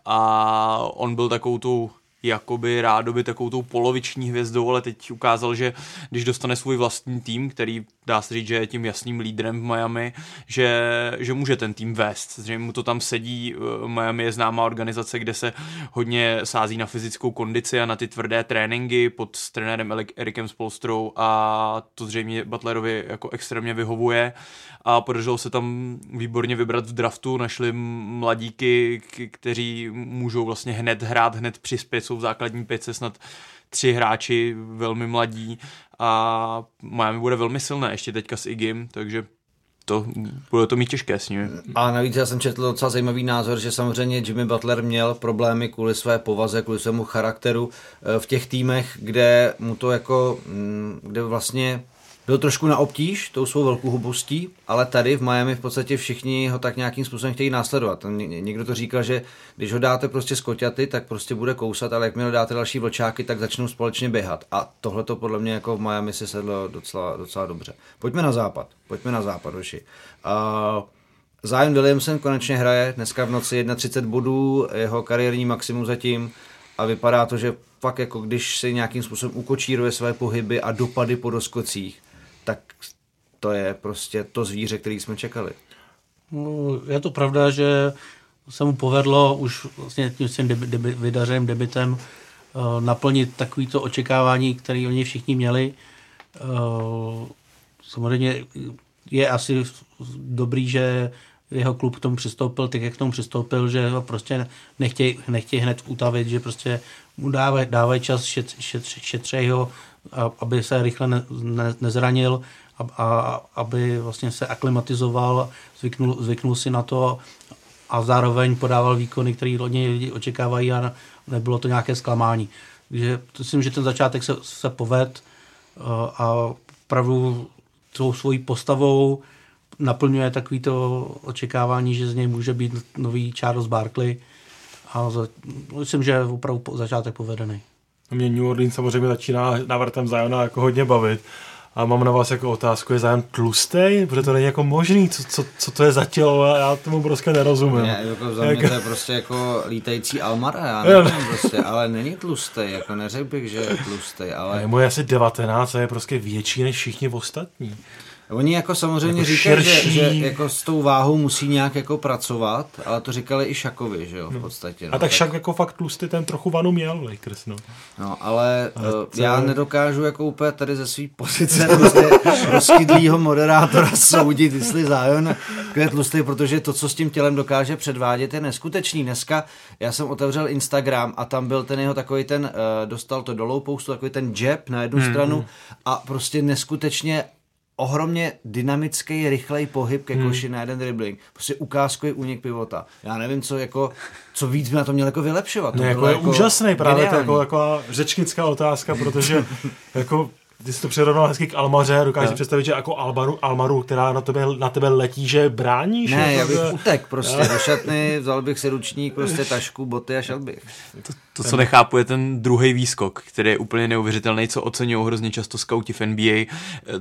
a on byl takovou tu jakoby rádoby takovou tou poloviční hvězdou, ale teď ukázal, že když dostane svůj vlastní tým, který dá se říct, že je tím jasným lídrem v Miami, že, že může ten tým vést, že mu to tam sedí. Eh, Miami je známá organizace, kde se hodně sází na fyzickou kondici a na ty tvrdé tréninky pod trenérem Erikem Spolstrou a to zřejmě Butlerovi jako extrémně vyhovuje a podařilo se tam výborně vybrat v draftu, našli mladíky, kteří můžou vlastně hned hrát, hned přispět, jsou v základní pětce snad tři hráči velmi mladí a Miami bude velmi silné ještě teďka s Igim, takže to, bude to mít těžké s nimi. A navíc já jsem četl docela zajímavý názor, že samozřejmě Jimmy Butler měl problémy kvůli své povaze, kvůli svému charakteru eh, v těch týmech, kde mu to jako, mm, kde vlastně byl trošku na obtíž tou svou velkou hubostí, ale tady v Miami v podstatě všichni ho tak nějakým způsobem chtějí následovat. Někdo to říkal, že když ho dáte prostě z koťaty, tak prostě bude kousat, ale jakmile dáte další vlčáky, tak začnou společně běhat. A tohle to podle mě jako v Miami se sedlo docela, docela dobře. Pojďme na západ. Pojďme na západ, Oši. Uh, Zion Williamson konečně hraje dneska v noci 31 bodů, jeho kariérní maximum zatím a vypadá to, že fakt jako když si nějakým způsobem ukočíruje své pohyby a dopady po doskocích, tak to je prostě to zvíře, který jsme čekali. No, je to pravda, že se mu povedlo už vlastně tím svým debi, debi, vydařeným debitem uh, naplnit takovýto očekávání, které oni všichni měli. Uh, samozřejmě je asi dobrý, že jeho klub k tomu přistoupil, tak jak k tomu přistoupil, že ho prostě nechtějí, nechtějí hned utavit, že prostě mu dávají, dávaj čas, šet, šet, šetřej ho, aby se rychle ne, ne, nezranil, a, a, aby vlastně se aklimatizoval, zvyknul, zvyknul si na to a zároveň podával výkony, které hodně lidi očekávají a nebylo to nějaké zklamání. Takže myslím, že ten začátek se, se poved a opravdu tou svojí postavou naplňuje takovýto očekávání, že z něj může být nový Charles Barkley a za, myslím, že je opravdu začátek povedený. Mě New Orleans samozřejmě začíná návrtem Ziona jako hodně bavit. A mám na vás jako otázku, je zájem tlustej? Protože to není jako možný, co, co, co to je za tělo, já tomu prostě nerozumím. Ne, jako za mě jako... to je prostě jako lítající Almara, já nevím prostě, ale není tlustej, jako neřekl bych, že je tlustej, ale... Je mu asi 19 a je prostě větší než všichni ostatní. Oni jako samozřejmě jako říkají, že, že, jako s tou váhou musí nějak jako pracovat, ale to říkali i Šakovi, že jo, v no. podstatě. No. A tak, tak Šak jako fakt tlustý ten trochu vanu měl, Lakers, no. No, ale, ale uh, já nedokážu jako úplně tady ze své pozice *laughs* prostě rozkydlýho moderátora soudit, jestli Zion je tlustý, protože to, co s tím tělem dokáže předvádět, je neskutečný. Dneska já jsem otevřel Instagram a tam byl ten jeho takový ten, uh, dostal to dolů poustu, takový ten jab na jednu hmm. stranu hmm. a prostě neskutečně ohromně dynamický, rychlej pohyb ke koši hmm. na jeden dribbling. Prostě ukázkový únik pivota. Já nevím, co jako, co víc by na to měl jako vylepšovat. To no, jako je jako úžasný právě, to jako taková řečnická otázka, protože *laughs* jako ty jsi to přirovnal hezky k Almaře, dokážeš představit, že jako Almaru, Almaru, která na tebe, na tebe letí, že bráníš? Ne, já bych utek prostě do šatny, vzal bych si ručník, prostě tašku, boty a šel bych. To, to co nechápu, je ten druhý výskok, který je úplně neuvěřitelný, co oceňují hrozně často skauti v NBA.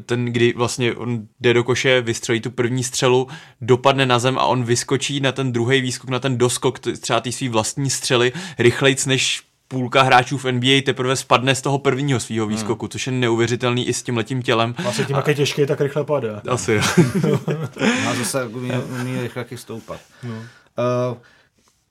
Ten, kdy vlastně on jde do koše, vystřelí tu první střelu, dopadne na zem a on vyskočí na ten druhý výskok, na ten doskok třeba té svý vlastní střely, rychlejc než půlka hráčů v NBA teprve spadne z toho prvního svého hmm. výskoku, hmm. což je neuvěřitelný i s tím letím tělem. Vlastně tím, jak je těžký, tak rychle padá. Asi, jo. *laughs* a zase umí, umí rychle stoupat. No. Uh,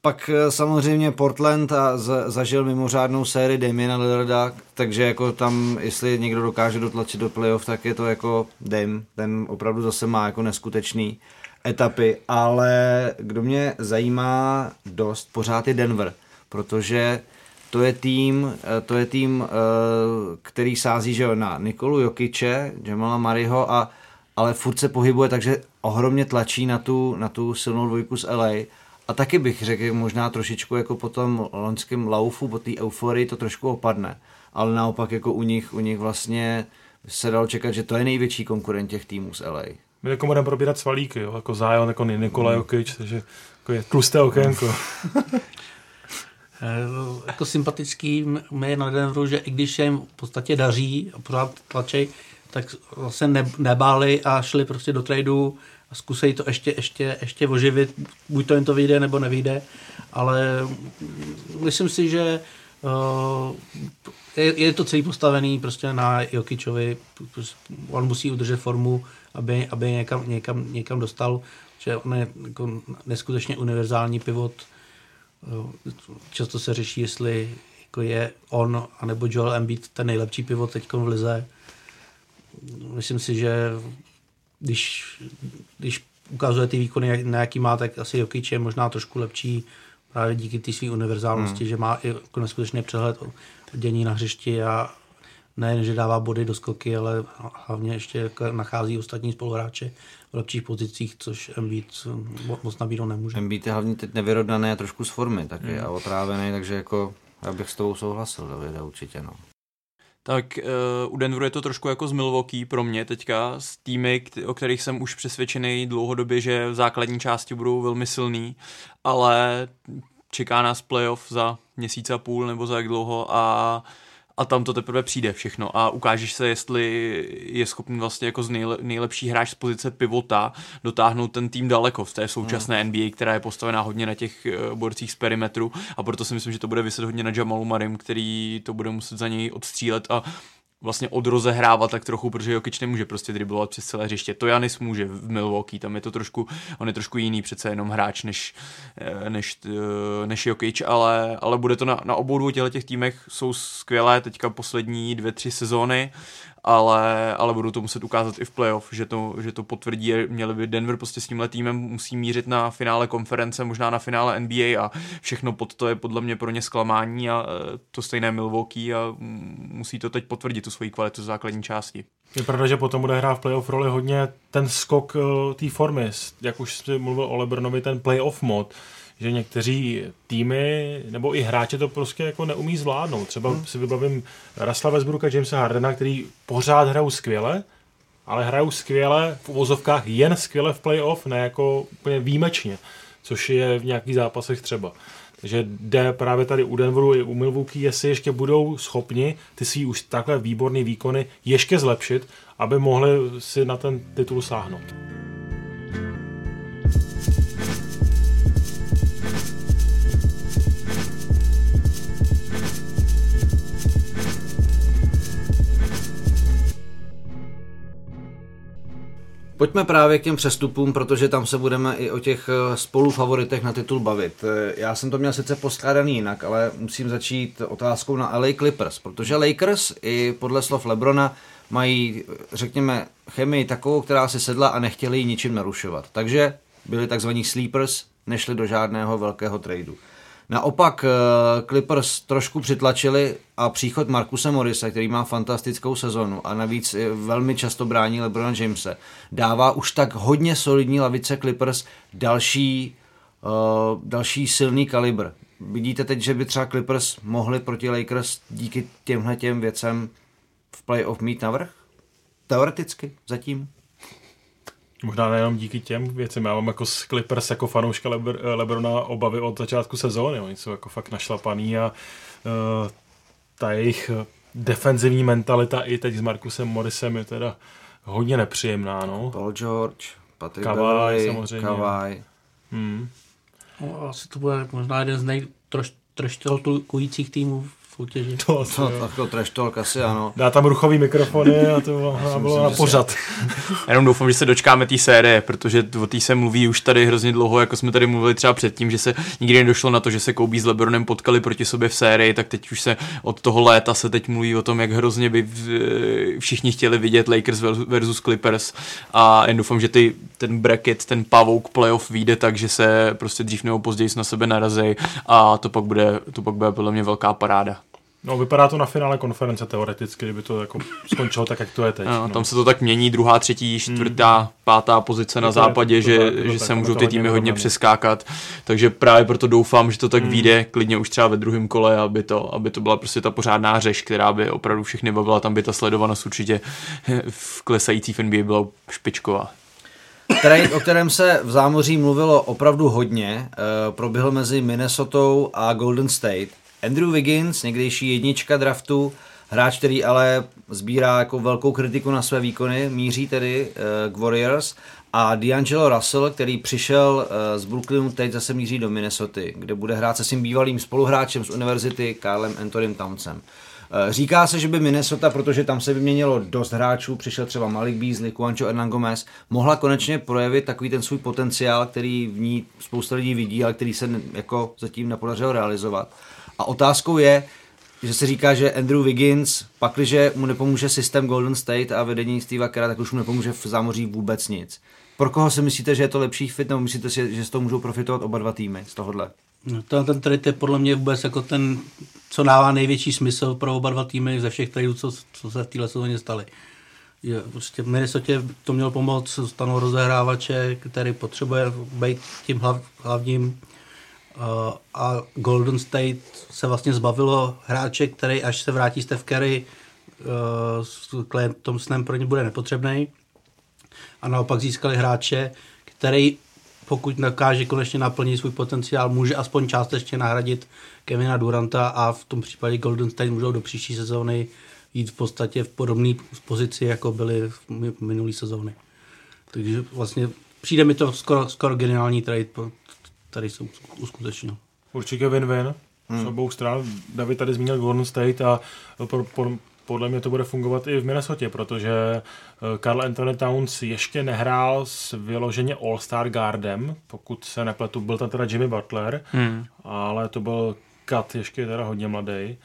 pak eh, samozřejmě Portland a zažil mimořádnou sérii Damiena Lillarda, takže jako tam, jestli někdo dokáže dotlačit do playoff, tak je to jako Dame. Ten opravdu zase má jako neskutečný etapy, ale kdo mě zajímá dost, pořád je Denver, protože to je tým, eh, to je tým, eh, který sází že na Nikolu Jokiče, Jamala Mariho, a, ale furt se pohybuje, takže ohromně tlačí na tu, na tu silnou dvojku z LA. A taky bych řekl, možná trošičku jako po tom loňském laufu, po té euforii to trošku opadne. Ale naopak jako u nich, u nich vlastně se dalo čekat, že to je největší konkurent těch týmů z LA. My jako budeme probírat svalíky, jo? jako Zion, jako Nikola mm. Jokic, takže jako je tlusté okénko. *laughs* Eh, jako sympatický mi na Denveru, že i když se jim v podstatě daří a pořád tlačej, tak vlastně ne, nebáli a šli prostě do tradu a zkusej to ještě, ještě, ještě oživit, buď to jen to vyjde, nebo nevyjde, ale myslím si, že uh, je, je to celý postavený prostě na Jokičovi, on musí udržet formu, aby, aby někam, někam, někam dostal, že on je jako neskutečně univerzální pivot, Často se řeší, jestli jako je on anebo Joel Embiid ten nejlepší pivot teď v lize. Myslím si, že když, když ukazuje ty výkony, na jaký má, tak asi Jokic je možná trošku lepší právě díky té své univerzálnosti, hmm. že má i jako neskutečný přehled o dění na hřišti a nejen, že dává body do skoky, ale hlavně ještě nachází ostatní spoluhráče v lepších pozicích, což Embiid moc nabídnout nemůže. Embiid je hlavně teď nevyrovnaný a trošku z formy taky mm. a otrávený, takže jako já bych s tobou souhlasil, Davide, určitě no. Tak uh, u Denveru je to trošku jako z Milwaukee pro mě teďka, s týmy, o kterých jsem už přesvědčený dlouhodobě, že v základní části budou velmi silný, ale čeká nás playoff za měsíc a půl nebo za jak dlouho a uh, a tam to teprve přijde všechno. A ukážeš se, jestli je schopný vlastně jako z nejle, nejlepší hráč z pozice pivota dotáhnout ten tým daleko v té současné hmm. NBA, která je postavená hodně na těch eh, borcích z perimetru. A proto si myslím, že to bude vyset hodně na Jamalu Marim, který to bude muset za něj odstřílet. A vlastně odrozehrávat tak trochu, protože Jokic nemůže prostě driblovat přes celé hřiště. To Janis může v Milwaukee, tam je to trošku, on je trošku jiný přece jenom hráč než, eh, než, eh, než Jokic, ale, ale bude to na, na obou dvou těchto těch týmech jsou skvělé teďka poslední dvě, tři sezóny ale, ale budou to muset ukázat i v playoff, že to, že to potvrdí, měli by Denver prostě s tímhle týmem musí mířit na finále konference, možná na finále NBA a všechno pod to je podle mě pro ně zklamání a e, to stejné Milwaukee a musí to teď potvrdit tu svoji kvalitu základní části. Je pravda, že potom bude hrát v playoff roli hodně ten skok uh, té formy, jak už jsi mluvil o Lebronovi, ten playoff mod, že někteří týmy nebo i hráči to prostě jako neumí zvládnout. Třeba hmm. si vybavím Rasla Westbrooka, Jamesa Hardena, který pořád hrajou skvěle, ale hrajou skvěle v uvozovkách jen skvěle v playoff, ne jako úplně výjimečně, což je v nějakých zápasech třeba. Takže jde právě tady u Denveru i u Milwaukee, jestli ještě budou schopni ty svý už takhle výborné výkony ještě zlepšit, aby mohli si na ten titul sáhnout. Pojďme právě k těm přestupům, protože tam se budeme i o těch eh, spolufavoritech na titul bavit. Eh, já jsem to měl sice poskládaný jinak, ale musím začít otázkou na LA Clippers, protože Lakers i podle slov Lebrona mají, řekněme, chemii takovou, která si sedla a nechtěli ji ničím narušovat. Takže byli takzvaní sleepers, nešli do žádného velkého tradu. Naopak eh, Clippers trošku přitlačili a příchod Markuse Morise, který má fantastickou sezonu a navíc velmi často brání LeBron Jamese, dává už tak hodně solidní lavice Clippers další, uh, další silný kalibr. Vidíte teď, že by třeba Clippers mohli proti Lakers díky těmhle těm věcem v playoff mít navrh? Teoreticky zatím? Možná nejenom díky těm věcem. Já mám jako z Clippers jako fanouška Lebr, Lebrona obavy od začátku sezóny. Oni jsou jako fakt našlapaný a uh, ta jejich defenzivní mentalita i teď s Markusem Morrisem je teda hodně nepříjemná. No. Paul George, Patrick Kawhi, samozřejmě. Kawhi. Hmm. No, asi to bude možná jeden z nejtroštelkujících týmů soutěži. To, to, to, to trash talk asi ano. Dá tam ruchový mikrofony a to *laughs* bylo, bylo na pořad. Jenom doufám, že se dočkáme té série, protože o té se mluví už tady hrozně dlouho, jako jsme tady mluvili třeba předtím, že se nikdy nedošlo na to, že se Kobe s Lebronem potkali proti sobě v sérii, tak teď už se od toho léta se teď mluví o tom, jak hrozně by všichni chtěli vidět Lakers versus Clippers a jen doufám, že ty, ten bracket, ten pavouk playoff vyjde tak, že se prostě dřív nebo později na sebe narazí a to pak bude, to pak bude podle mě velká paráda. No, vypadá to na finále konference teoreticky, kdyby to jako skončilo tak, jak to je teď. No, no. Tam se to tak mění, druhá, třetí, čtvrtá, hmm. pátá pozice na západě, to, že, to, to, že se můžou ty týmy hodně přeskákat. Takže právě proto doufám, že to tak hmm. vyjde klidně už třeba ve druhém kole, aby to, aby to byla prostě ta pořádná řeš, která by opravdu všechny bavila. Tam by ta sledovanost určitě *laughs* v klesající v NBA byla špičková. Trade, o kterém se v zámoří mluvilo opravdu hodně, uh, proběhl mezi Minnesota a Golden State. Andrew Wiggins, někdejší jednička draftu, hráč, který ale sbírá jako velkou kritiku na své výkony, míří tedy uh, k Warriors a D'Angelo Russell, který přišel uh, z Brooklynu, teď zase míří do Minnesota, kde bude hrát se svým bývalým spoluhráčem z univerzity Kylem Antonym Townsem. Eh, říká se, že by Minnesota, protože tam se vyměnilo dost hráčů, přišel třeba Malik Beasley, Kuancho Hernan Gomez, mohla konečně projevit takový ten svůj potenciál, který v ní spousta lidí vidí, ale který se jako zatím nepodařilo realizovat. A otázkou je, že se říká, že Andrew Wiggins, pakliže mu nepomůže systém Golden State a vedení Steve Kera, tak už mu nepomůže v zámoří vůbec nic. Pro koho si myslíte, že je to lepší fit, nebo myslíte si, že z toho můžou profitovat oba dva týmy z tohohle? No, ten, ten trade je podle mě vůbec jako ten, co dává největší smysl pro oba dva týmy ze všech tradeů, co, co se v téhle sezóně staly. Je, prostě v Minnesota to měl pomoct stanu rozehrávače, který potřebuje být tím hlav, hlavním a Golden State se vlastně zbavilo hráče, který až se vrátí Steph Curry uh, s Clay Thompsonem pro ně bude nepotřebný. A naopak získali hráče, který pokud dokáže konečně naplnit svůj potenciál, může aspoň částečně nahradit Kevina Duranta a v tom případě Golden State můžou do příští sezóny jít v podstatě v podobné pozici, jako byly v minulý sezóny. Takže vlastně přijde mi to skoro, skoro geniální trade tady se uskutečnil. Určitě win-win hmm. z obou stran. David tady zmínil Golden State a po, po, podle mě to bude fungovat i v Minnesota, protože eh, Carl Anthony Towns ještě nehrál s vyloženě All-Star Guardem, pokud se nepletu, byl tam teda Jimmy Butler, hmm. ale to byl kat ještě teda hodně mladý.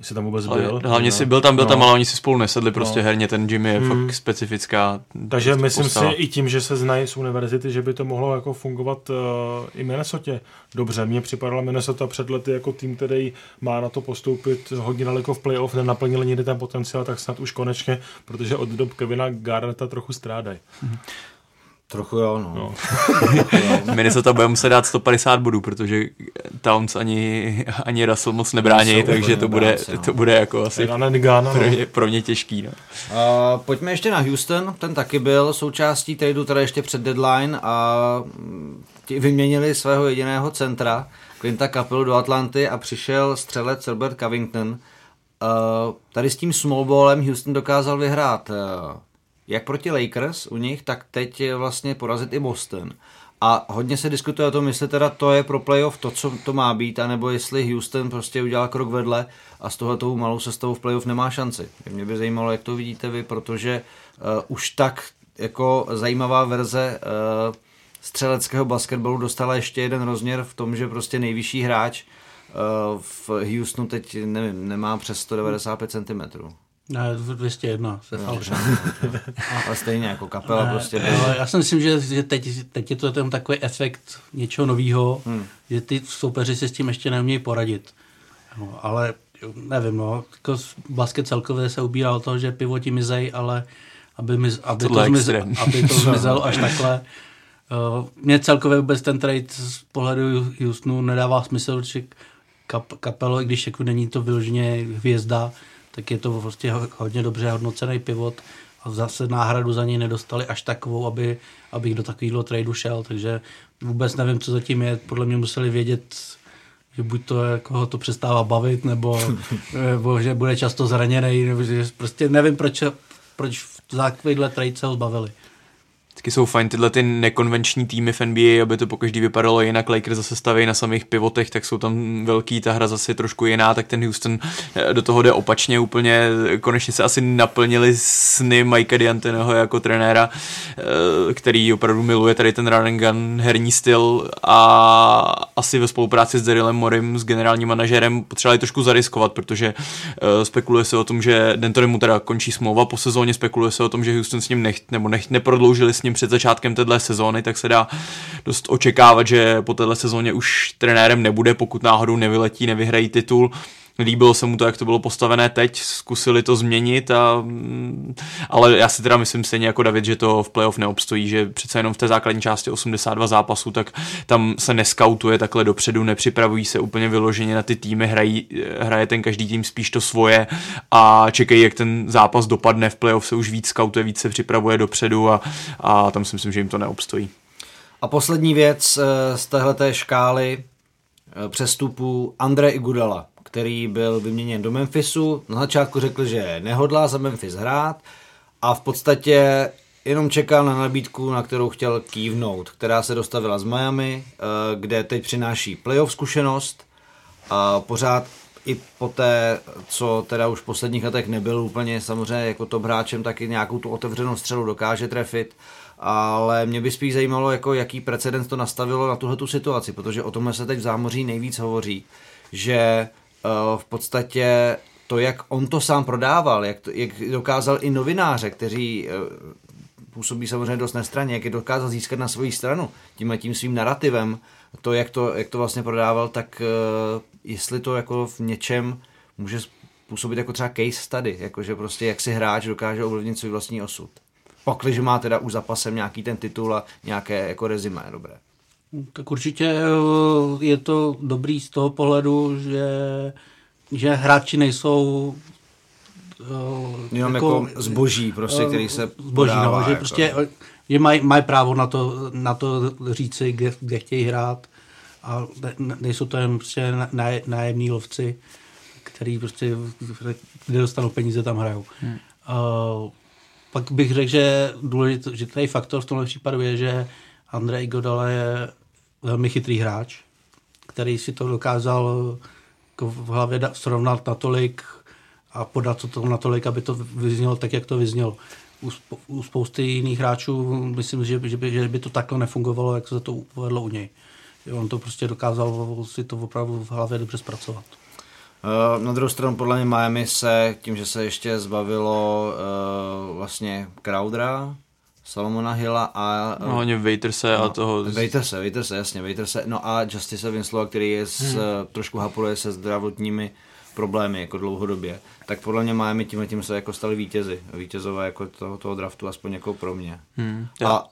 Jestli tam vůbec Ale byl. hlavně no. si byl tam, byl No. tam, ale oni si spolu nesedli prostě No. herně, ten Jimmy je Hmm. fakt specifická Takže myslím postava. si i tím, že se znají z univerzity, že by to mohlo jako fungovat uh, i Minnesota. Dobře, mně připadala Minnesota před lety jako tým, který má na to postoupit hodně daleko v playoff, nenaplnil nikdy ten potenciál, tak snad už konečně, protože od dob Kevina Garneta trochu strádají. Trochu jo, no. No. *laughs* Minnesota bude muset dát 150 bodů, protože Towns ani, ani Russell moc nebrání, takže to bude, obránci, no. to bude jako asi pro no. mě, pro mě těžký. No. A pojďme ještě na Houston, ten taky byl součástí tradu teda ještě před deadline a ti vyměnili svého jediného centra, Quinta Capelu do Atlanty a přišel střelec Robert Covington. Uh, tady s tím small ballem Houston dokázal vyhrát uh, jak proti Lakers u nich, tak teď vlastně porazit i Boston. A hodně se diskutuje o tom, jestli teda to je pro playoff to, co to má být, anebo jestli Houston prostě udělal krok vedle a z tohoto malou sestavou v playoff nemá šanci. Mě by zajímalo, jak to vidíte vy, protože uh, už tak jako zajímavá verze uh, střeleckého basketbalu dostala ještě jeden rozměr v tom, že prostě nejvyšší hráč uh, v Houstonu teď, nevím, nemá přes 195 cm. Ne, 201 se falšem. Ale stejně jako kapela Ne, prostě jo, já si myslím, že, že teď, teď je to ten takový efekt něčeho nového, hmm. že ty soupeři si s tím ještě neumějí poradit. No, ale nevím, no, jako basket celkově se ubírá o to, že pivoti mizej, ale aby, miz, aby, to, Tohle zmiz, extrém. aby to *laughs* zmizelo až takhle. Uh, Mně celkově vůbec ten trade z pohledu Houstonu nedává smysl, že kap, kapelo, i když jako není to vyloženě hvězda, tak je to prostě ho- hodně dobře hodnocený pivot a zase náhradu za něj nedostali až takovou, aby, abych do takového tradu šel, takže vůbec nevím, co zatím je. Podle mě museli vědět, že buď to jako ho to přestává bavit, nebo, *laughs* nebo že bude často zraněný, nebo že prostě nevím, proč, proč v takovýhle trade se ho zbavili. Vždycky jsou fajn tyhle ty nekonvenční týmy v NBA, aby to po každý vypadalo jinak. Lakers zase staví na samých pivotech, tak jsou tam velký, ta hra zase je trošku jiná, tak ten Houston eh, do toho jde opačně úplně. Konečně se asi naplnili sny Mikea D'Antoneho jako trenéra, eh, který opravdu miluje tady ten run and gun herní styl a asi ve spolupráci s Darylem Morim, s generálním manažerem, potřebovali trošku zariskovat, protože eh, spekuluje se o tom, že D'Antoni mu teda končí smlouva po sezóně, spekuluje se o tom, že Houston s ním nech, nebo nech, neprodloužili s ním před začátkem téhle sezóny, tak se dá dost očekávat, že po téhle sezóně už trenérem nebude, pokud náhodou nevyletí, nevyhrají titul. Líbilo se mu to, jak to bylo postavené teď, zkusili to změnit, a, ale já si teda myslím stejně jako David, že to v playoff neobstojí, že přece jenom v té základní části 82 zápasů, tak tam se neskautuje takhle dopředu, nepřipravují se úplně vyloženě na ty týmy, hrají, hraje ten každý tým spíš to svoje a čekají, jak ten zápas dopadne, v playoff se už víc skautuje, víc se připravuje dopředu a, a tam si myslím, že jim to neobstojí. A poslední věc eh, z téhleté škály eh, přestupů Andre Igudala, který byl vyměněn do Memphisu. Na začátku řekl, že nehodlá za Memphis hrát a v podstatě jenom čekal na nabídku, na kterou chtěl kývnout, která se dostavila z Miami, eh, kde teď přináší playoff zkušenost a pořád i po té, co teda už v posledních letech nebyl úplně samozřejmě jako top hráčem, tak i nějakou tu otevřenou střelu dokáže trefit, ale mě by spíš zajímalo, jako jaký precedens to nastavilo na tuhle tu situaci, protože o tomhle se teď v zámoří nejvíc hovoří, že v podstatě to, jak on to sám prodával, jak, to, jak dokázal i novináře, kteří uh, působí samozřejmě dost nestraně, jak je dokázal získat na svoji stranu tímhle tím svým narrativem, to, jak to, jak to vlastně prodával, tak uh, jestli to jako v něčem může působit jako třeba case study, jakože prostě jak si hráč dokáže ovlivnit svůj vlastní osud. Pakliže má teda už zapasem nějaký ten titul a nějaké jako rezimé, dobré. Tak určitě eh, je to dobrý z toho pohledu, že, že hráči nejsou eh, Jenom jako, jako zboží, prostě, který se zboží, podává, no, že jako. prostě že mají maj právo na to, na to říci, kde, kde chtějí hrát a ne, nejsou to jen prostě náj, nájemní lovci, který prostě, kde dostanou peníze, tam hrajou. Hmm. Uh, pak bych řekl, že důležitý že tady faktor v tomhle případu je, že Andrej Godala je velmi chytrý hráč, který si to dokázal jako v hlavě srovnat natolik a podat to tomu natolik, aby to vyznělo tak, jak to vyznělo. U, u spousty jiných hráčů myslím, že, že, by, že by to takhle nefungovalo, jak se to povedlo u něj. On to prostě dokázal si to opravdu v hlavě dobře zpracovat. Uh, na druhou stranu podle mě Miami se tím, že se ještě zbavilo uh, vlastně Crowdera, Salomona Hilla a... No, hlavně Waiterse no, a toho... Waiterse, Waiterse, jasně, Waiterse. No a Justice Winslowa, který je s, hmm. trošku hapuluje se zdravotními problémy jako dlouhodobě. Tak podle mě Miami tím tím se jako stali vítězi. Vítězové jako toho, toho draftu, aspoň jako pro mě. Hmm. A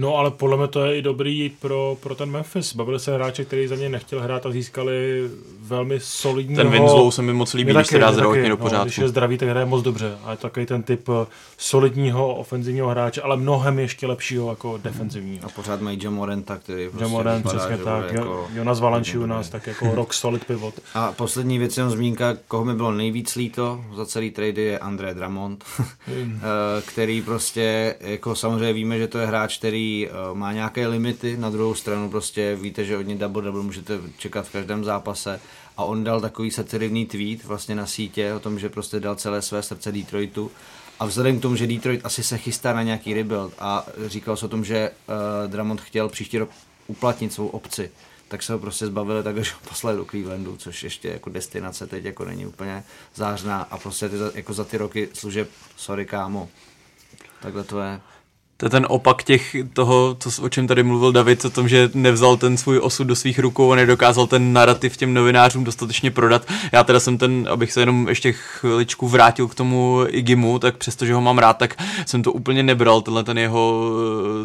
No ale podle mě to je i dobrý pro, pro ten Memphis. Bavili se hráče, který za ně nechtěl hrát a získali velmi solidní. Ten Winslow se mi moc líbí, když se dá zdravotně do pořádku. No, když je zdravý, tak hraje moc dobře. A je to takový ten typ eh, solidního ofenzivního hráče, ale mnohem ještě lepšího jako defenzivního. A pořád mají Jamorenta, který prostě Jamorent, vypadá, přesně tak. Jako Jonas Valanči u nás, tak jako rock solid pivot. *laughs* A poslední věc, jenom zmínka, koho mi bylo nejvíc líto za celý trady je André Dramont, *laughs* hmm. eh, který prostě, jako samozřejmě víme, že to je hráč, který eh, má nějaké limity, na druhou stranu prostě víte, že od něj double double můžete čekat v každém zápase. A on dal takový satirivný tweet vlastně na sítě o tom, že prostě dal celé své srdce Detroitu. A vzhledem k tomu, že Detroit asi se chystá na nějaký rebuild a říkal se o tom, že uh, Dramont chtěl příští rok uplatnit svou obci, tak se ho prostě zbavili tak, že ho poslali do Clevelandu, což ještě jako destinace teď jako není úplně zářná. A prostě ty, jako za ty roky služeb, sorry kámo, takhle to je to je ten opak těch toho, co, o čem tady mluvil David, o tom, že nevzal ten svůj osud do svých rukou a nedokázal ten narrativ těm novinářům dostatečně prodat. Já teda jsem ten, abych se jenom ještě chviličku vrátil k tomu Igimu, tak přestože ho mám rád, tak jsem to úplně nebral, tenhle ten jeho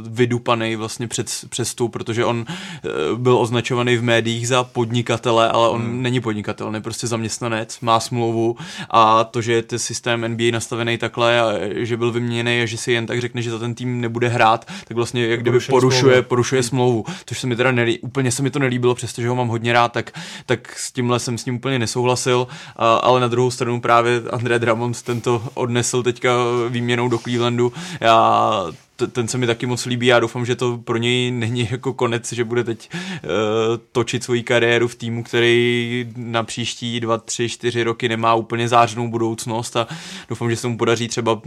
eh, vydupaný vlastně před, přestup, protože on eh, byl označovaný v médiích za podnikatele, ale on hmm. není podnikatel, on je prostě zaměstnanec, má smlouvu a to, že je ten systém NBA nastavený takhle a že byl vyměněný a že si jen tak řekne, že za ten tým nebude hrát, tak vlastně jak kdyby porušuje, smlouvu. porušuje smlouvu, což se mi teda nelí, úplně se mi to nelíbilo, přestože ho mám hodně rád, tak, tak s tímhle jsem s ním úplně nesouhlasil, a, ale na druhou stranu právě André Drummond tento odnesl teďka výměnou do Clevelandu. Já ten se mi taky moc líbí. Já doufám, že to pro něj není jako konec, že bude teď uh, točit svoji kariéru v týmu, který na příští dva, tři, čtyři roky nemá úplně zářnou budoucnost a doufám, že se mu podaří třeba,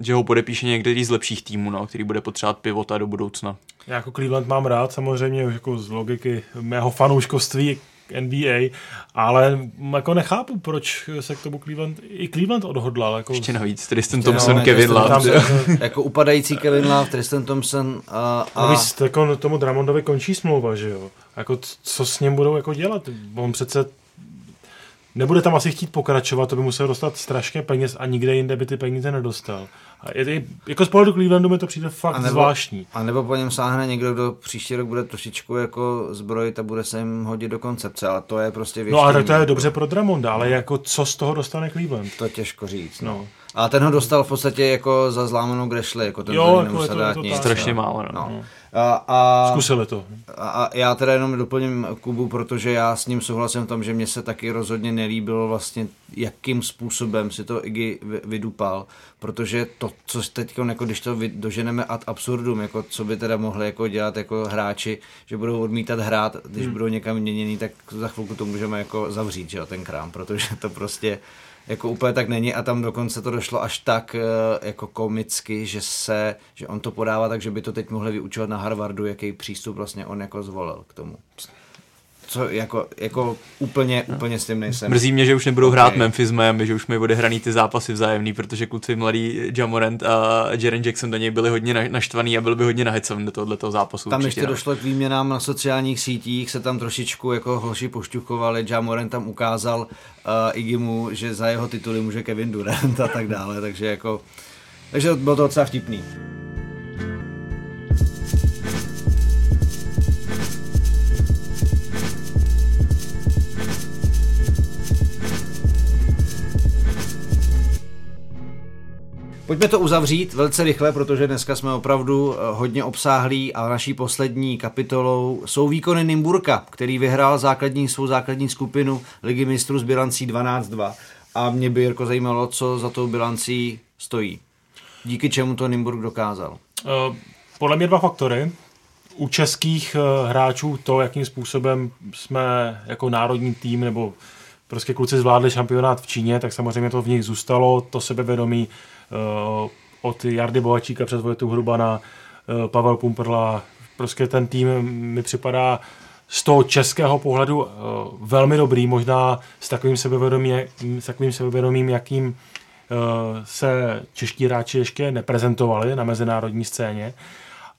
že ho podepíše některý z lepších týmů, no, který bude potřebovat pivota do budoucna. Já jako Cleveland mám rád, samozřejmě jako z logiky mého fanouškovství NBA, ale jako nechápu, proč se k tomu Cleveland, i Cleveland odhodlal. Jako... Ještě navíc, Tristan Thompson, no, Kevin Love. *laughs* jako upadající Kevin Love, Tristan Thompson a... a... No, víc, jako tomu Dramondovi končí smlouva, že jo? Jako, co s ním budou jako dělat? On přece nebude tam asi chtít pokračovat, to by musel dostat strašně peněz a nikde jinde by ty peníze nedostal. A je, je, jako z pohledu Clevelandu mi to přijde fakt a nebo, zvláštní. A nebo po něm sáhne někdo, kdo příští rok bude trošičku jako zbrojit a bude se jim hodit do koncepce, ale to je prostě větší. No ale to je dobře pro Dramonda, ale jako co z toho dostane Cleveland? To těžko říct, no. no. A ten ho dostal v podstatě jako za zlámanou grešli, jako ten jo, jako je to, dát to, nic. Strašně málo, no. no. A, a, Zkusili to. A, a já teda jenom doplním Kubu, protože já s ním souhlasím v tom, že mě se taky rozhodně nelíbilo vlastně, jakým způsobem si to Iggy vydupal, protože to, co teď, jako když to doženeme ad absurdum, jako co by teda mohli jako dělat jako hráči, že budou odmítat hrát, když hmm. budou někam měněný, tak za chvilku to můžeme jako zavřít, že jo, ten krám, protože to prostě jako úplně tak není a tam dokonce to došlo až tak eh, jako komicky, že se, že on to podává tak, že by to teď mohli vyučovat na Harvardu, jaký přístup vlastně on jako zvolil k tomu co jako, jako úplně, no. úplně s tím nejsem. Mrzí mě, že už nebudou okay. hrát Memphis Miami, že už mi odehraný ty zápasy vzájemný, protože kluci mladý Jamorant a Jaren Jackson do něj byli hodně naštvaný a byl by hodně nahecovaný do tohoto zápasu. Tam ještě no. došlo k výměnám na sociálních sítích, se tam trošičku jako hoši pošťuchovali, Jamorant tam ukázal uh, Igimu, že za jeho tituly může Kevin Durant a tak dále, takže jako takže bylo to docela vtipný. Pojďme to uzavřít velice rychle, protože dneska jsme opravdu eh, hodně obsáhlí a naší poslední kapitolou jsou výkony Nymburka, který vyhrál základní, svou základní skupinu Ligy mistrů s bilancí 12-2. A mě by Jirko zajímalo, co za tou bilancí stojí. Díky čemu to Nymburk dokázal? Uh, podle mě dva faktory. U českých uh, hráčů to, jakým způsobem jsme jako národní tým nebo prostě kluci zvládli šampionát v Číně, tak samozřejmě to v nich zůstalo, to sebevědomí od Jardy Bohačíka přes Vojtu Hrubana, uh, Pavel Pumperla, prostě ten tým mi připadá z toho českého pohledu velmi dobrý, možná s takovým sebevědomím, s takovým sebevědomím jakým se čeští hráči ještě neprezentovali na mezinárodní scéně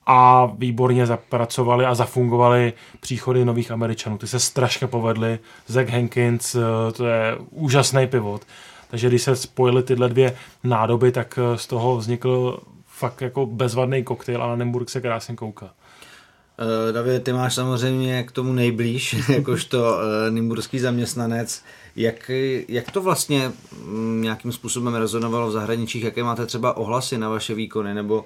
a výborně zapracovali a zafungovali příchody nových Američanů. Ty se strašně povedly. Zach Hankins, to je úžasný pivot. Takže když se spojily tyhle dvě nádoby, tak z toho vznikl fakt jako bezvadný koktejl a na Nymburk se krásně kouká. Uh, David, ty máš samozřejmě k tomu nejblíž, *laughs* jakožto uh, nymburský zaměstnanec. Jak, jak to vlastně um, nějakým způsobem rezonovalo v zahraničích? Jaké máte třeba ohlasy na vaše výkony? Nebo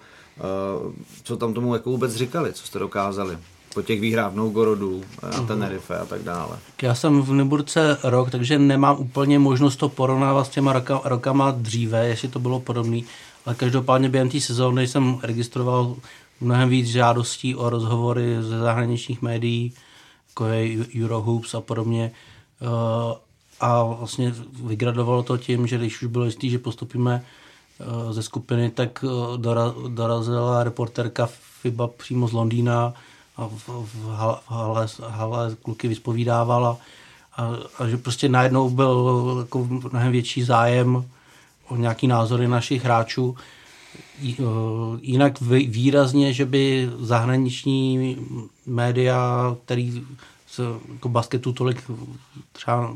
co tam tomu jako vůbec říkali? Co jste dokázali? Po těch výhrách v Novgorodu, na mhm. Tenerife a tak dále. Já jsem v Nymburce rok, takže nemám úplně možnost to porovnávat s těma roka, rokama dříve, jestli to bylo podobné. Ale každopádně během té sezóny jsem registroval mnohem víc žádostí o rozhovory ze zahraničních médií, jako je Eurohoops a podobně. Eh, a vlastně vygradovalo to tím, že když už bylo jistý, že postupíme eh, ze skupiny, tak eh, dorazila reporterka FIBA přímo z Londýna a v, v, hale, hale kluky vyspovídávala a, a že prostě najednou byl jako mnohem větší zájem o nějaký názory našich hráčů. Jinak výrazně, že by zahraniční média, který se jako basketu tolik třeba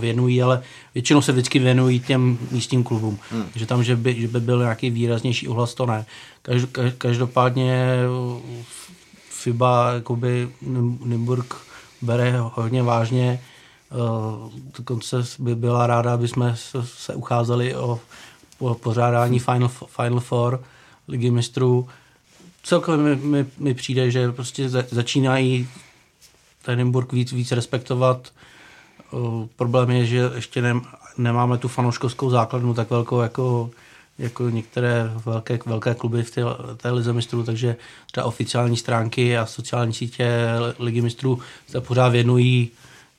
věnují, ale většinou se vždycky věnují těm místním klubům. Hmm. Že tam, že by, že by byl nějaký výraznější ohlas, to ne. Každopádně FIBA, jakoby Nymburk bere hodně vážně Eh, dokonce by byla ráda, aby jsme se ucházeli o pořádání Final, Final Four ligy mistrů. Celkově mi, mi, mi přijde, že prostě začínají Edinburgh víc, víc respektovat. Uh, problém je, že ještě ne, nemáme tu fanouškovskou základnu tak velkou jako, jako některé velké, velké kluby v té, té lize mistrů, takže třeba oficiální stránky a sociální sítě ligy mistrů se pořád věnují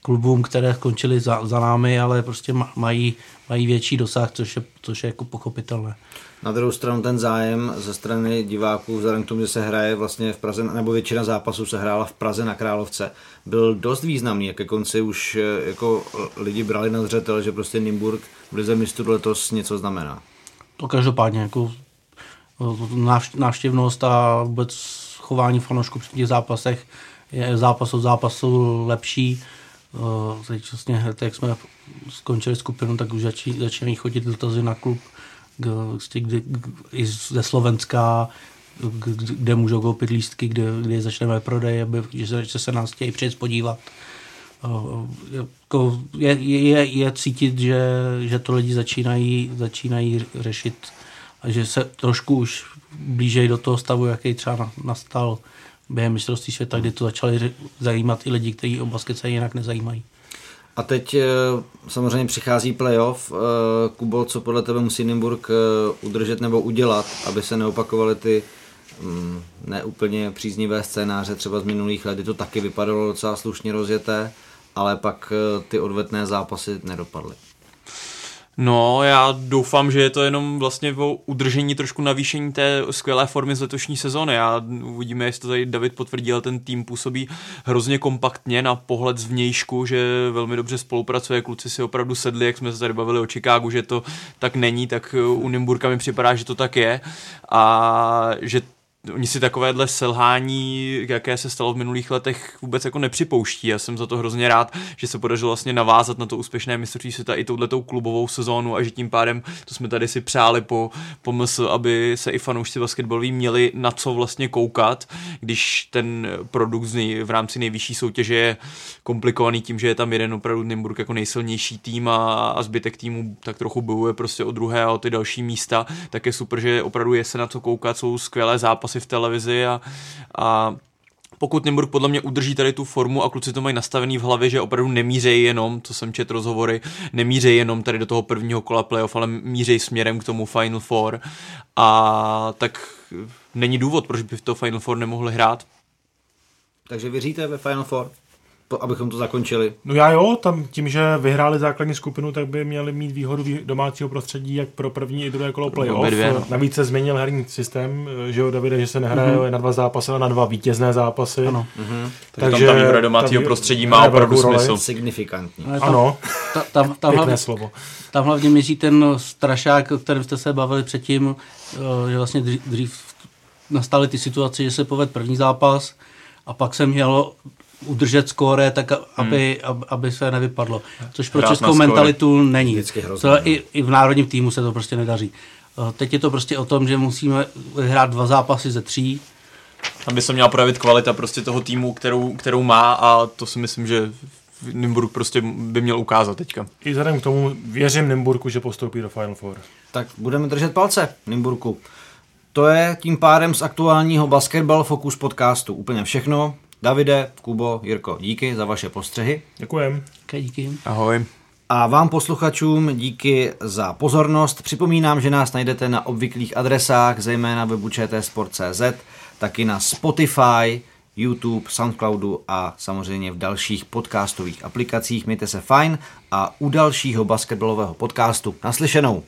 klubům, které skončily za, za námi, ale prostě mají, mají větší dosah, což je, což je jako pochopitelné. Na druhou stranu ten zájem ze strany diváků, vzhledem k tomu, že se hraje vlastně v Praze, nebo většina zápasů se hrála v Praze na Královce, byl dost významný, ke konci už eh, jako lidi brali na zřetel, že prostě Nymburk v Lize mistrů letos něco znamená. To každopádně, jako eh, návštěvnost a vůbec chování fanoušků při těch zápasech je zápas od zápasu lepší Uh, teď vlastně, jak jsme skončili skupinu, tak už začí, začínají chodit dotazy na klub kdy, kdy, i ze Slovenska, kde můžou koupit lístky, kde, kde začneme prodej, aby, že se, se nás chtějí přijet podívat. Uh, jako je, je, je cítit, že, že to lidi začínají, začínají řešit a že se trošku už blížejí do toho stavu, jaký třeba nastal během mistrovství světa, kdy to začali zajímat i lidi, kteří o basket se jinak nezajímají. A teď eh, samozřejmě přichází playoff. Eh, Kubo, co podle tebe musí Nymburk eh, udržet nebo udělat, aby se neopakovaly ty mm, neúplně příznivé scénáře třeba z minulých let, kdy to taky vypadalo docela slušně rozjeté, ale pak ty odvetné zápasy nedopadly. No, já doufám, že je to jenom vlastně o udržení trošku navýšení té skvělé formy z letošní sezóny. Já uvidíme, jestli to tady David potvrdil, ten tým působí hrozně kompaktně na pohled z vnějšku, že velmi dobře spolupracuje, kluci si opravdu sedli, jak jsme se tady bavili o Chicagu, že to tak není, tak u Nymburka mi připadá, že to tak je a že oni si takovéhle selhání, jaké se stalo v minulých letech, vůbec jako nepřipouští. Já jsem za to hrozně rád, že se podařilo vlastně navázat na to úspěšné mistrovství světa i touhletou klubovou sezónu a že tím pádem, to jsme tady si přáli po, po MS, aby se i fanoušci basketbaloví měli na co vlastně koukat, když ten produkt v rámci nejvyšší soutěže je komplikovaný tím, že je tam jeden opravdu Nymburk jako nejsilnější tým a, a zbytek týmu tak trochu bojuje prostě o druhé a o ty další místa, tak je super, že opravdu je se na co koukat, jsou skvělé zápasy zápasy v televizi a, a pokud Nymburk podle mě udrží tady tu formu a kluci to mají nastavený v hlavě, že opravdu nemířejí jenom, to jsem čet rozhovory, nemířejí jenom tady do toho prvního kola playoff, ale mířejí směrem k tomu Final Four a tak není důvod, proč by v to Final Four nemohli hrát. Takže věříte ve Final Four? Abychom to zakončili. No já jo, tam tím, že vyhráli základní skupinu, tak by měli mít výhodu vý- domácího prostředí jak pro první i druhé kolo playoff. Dvě, no. Navíc se změnil herní systém, že jo, Davide, že se nehraje Mhm. mm-hmm. na dva zápasy, ale na dva vítězné zápasy. Ano. Takže tam ta výhoda domácího ta prostředí má opravdu smysl. Signifikantní. Ale tam, Ano, ta, tam, tam, hlavně, slovo. tam hlavně mizí ten strašák, o kterém jste se bavili předtím, že vlastně dřív, dřív nastaly ty situace, že se poved první zápas a pak se mělo udržet skóre, tak a- aby, aby, aby se nevypadlo. Což pro Hrát českou mentalitu není. Vždycky hrozné, To no. i, I v národním týmu se to prostě nedaří. Eh, Teď je to prostě o tom, že musíme hrát dva zápasy ze tří, Aby se měla projevit kvalita prostě toho týmu, kterou, kterou má a to si myslím, že Nymburk prostě by měl ukázat teďka. I vzhledem k tomu věřím Nymburku, že postoupí do Final Four. Tak budeme držet palce, Nymburku. To je tím pádem z aktuálního Basketball Focus podcastu úplně všechno. Davide, Kubo, Jirko, díky za vaše postřehy. Děkujem. Okay, díky. Ahoj. A vám posluchačům díky za pozornost. Připomínám, že nás najdete na obvyklých adresách, zejména webu čtsport.cz, taky na Spotify, YouTube, Soundcloudu a samozřejmě v dalších podcastových aplikacích. Mějte se fajn a u dalšího basketbalového podcastu naslyšenou.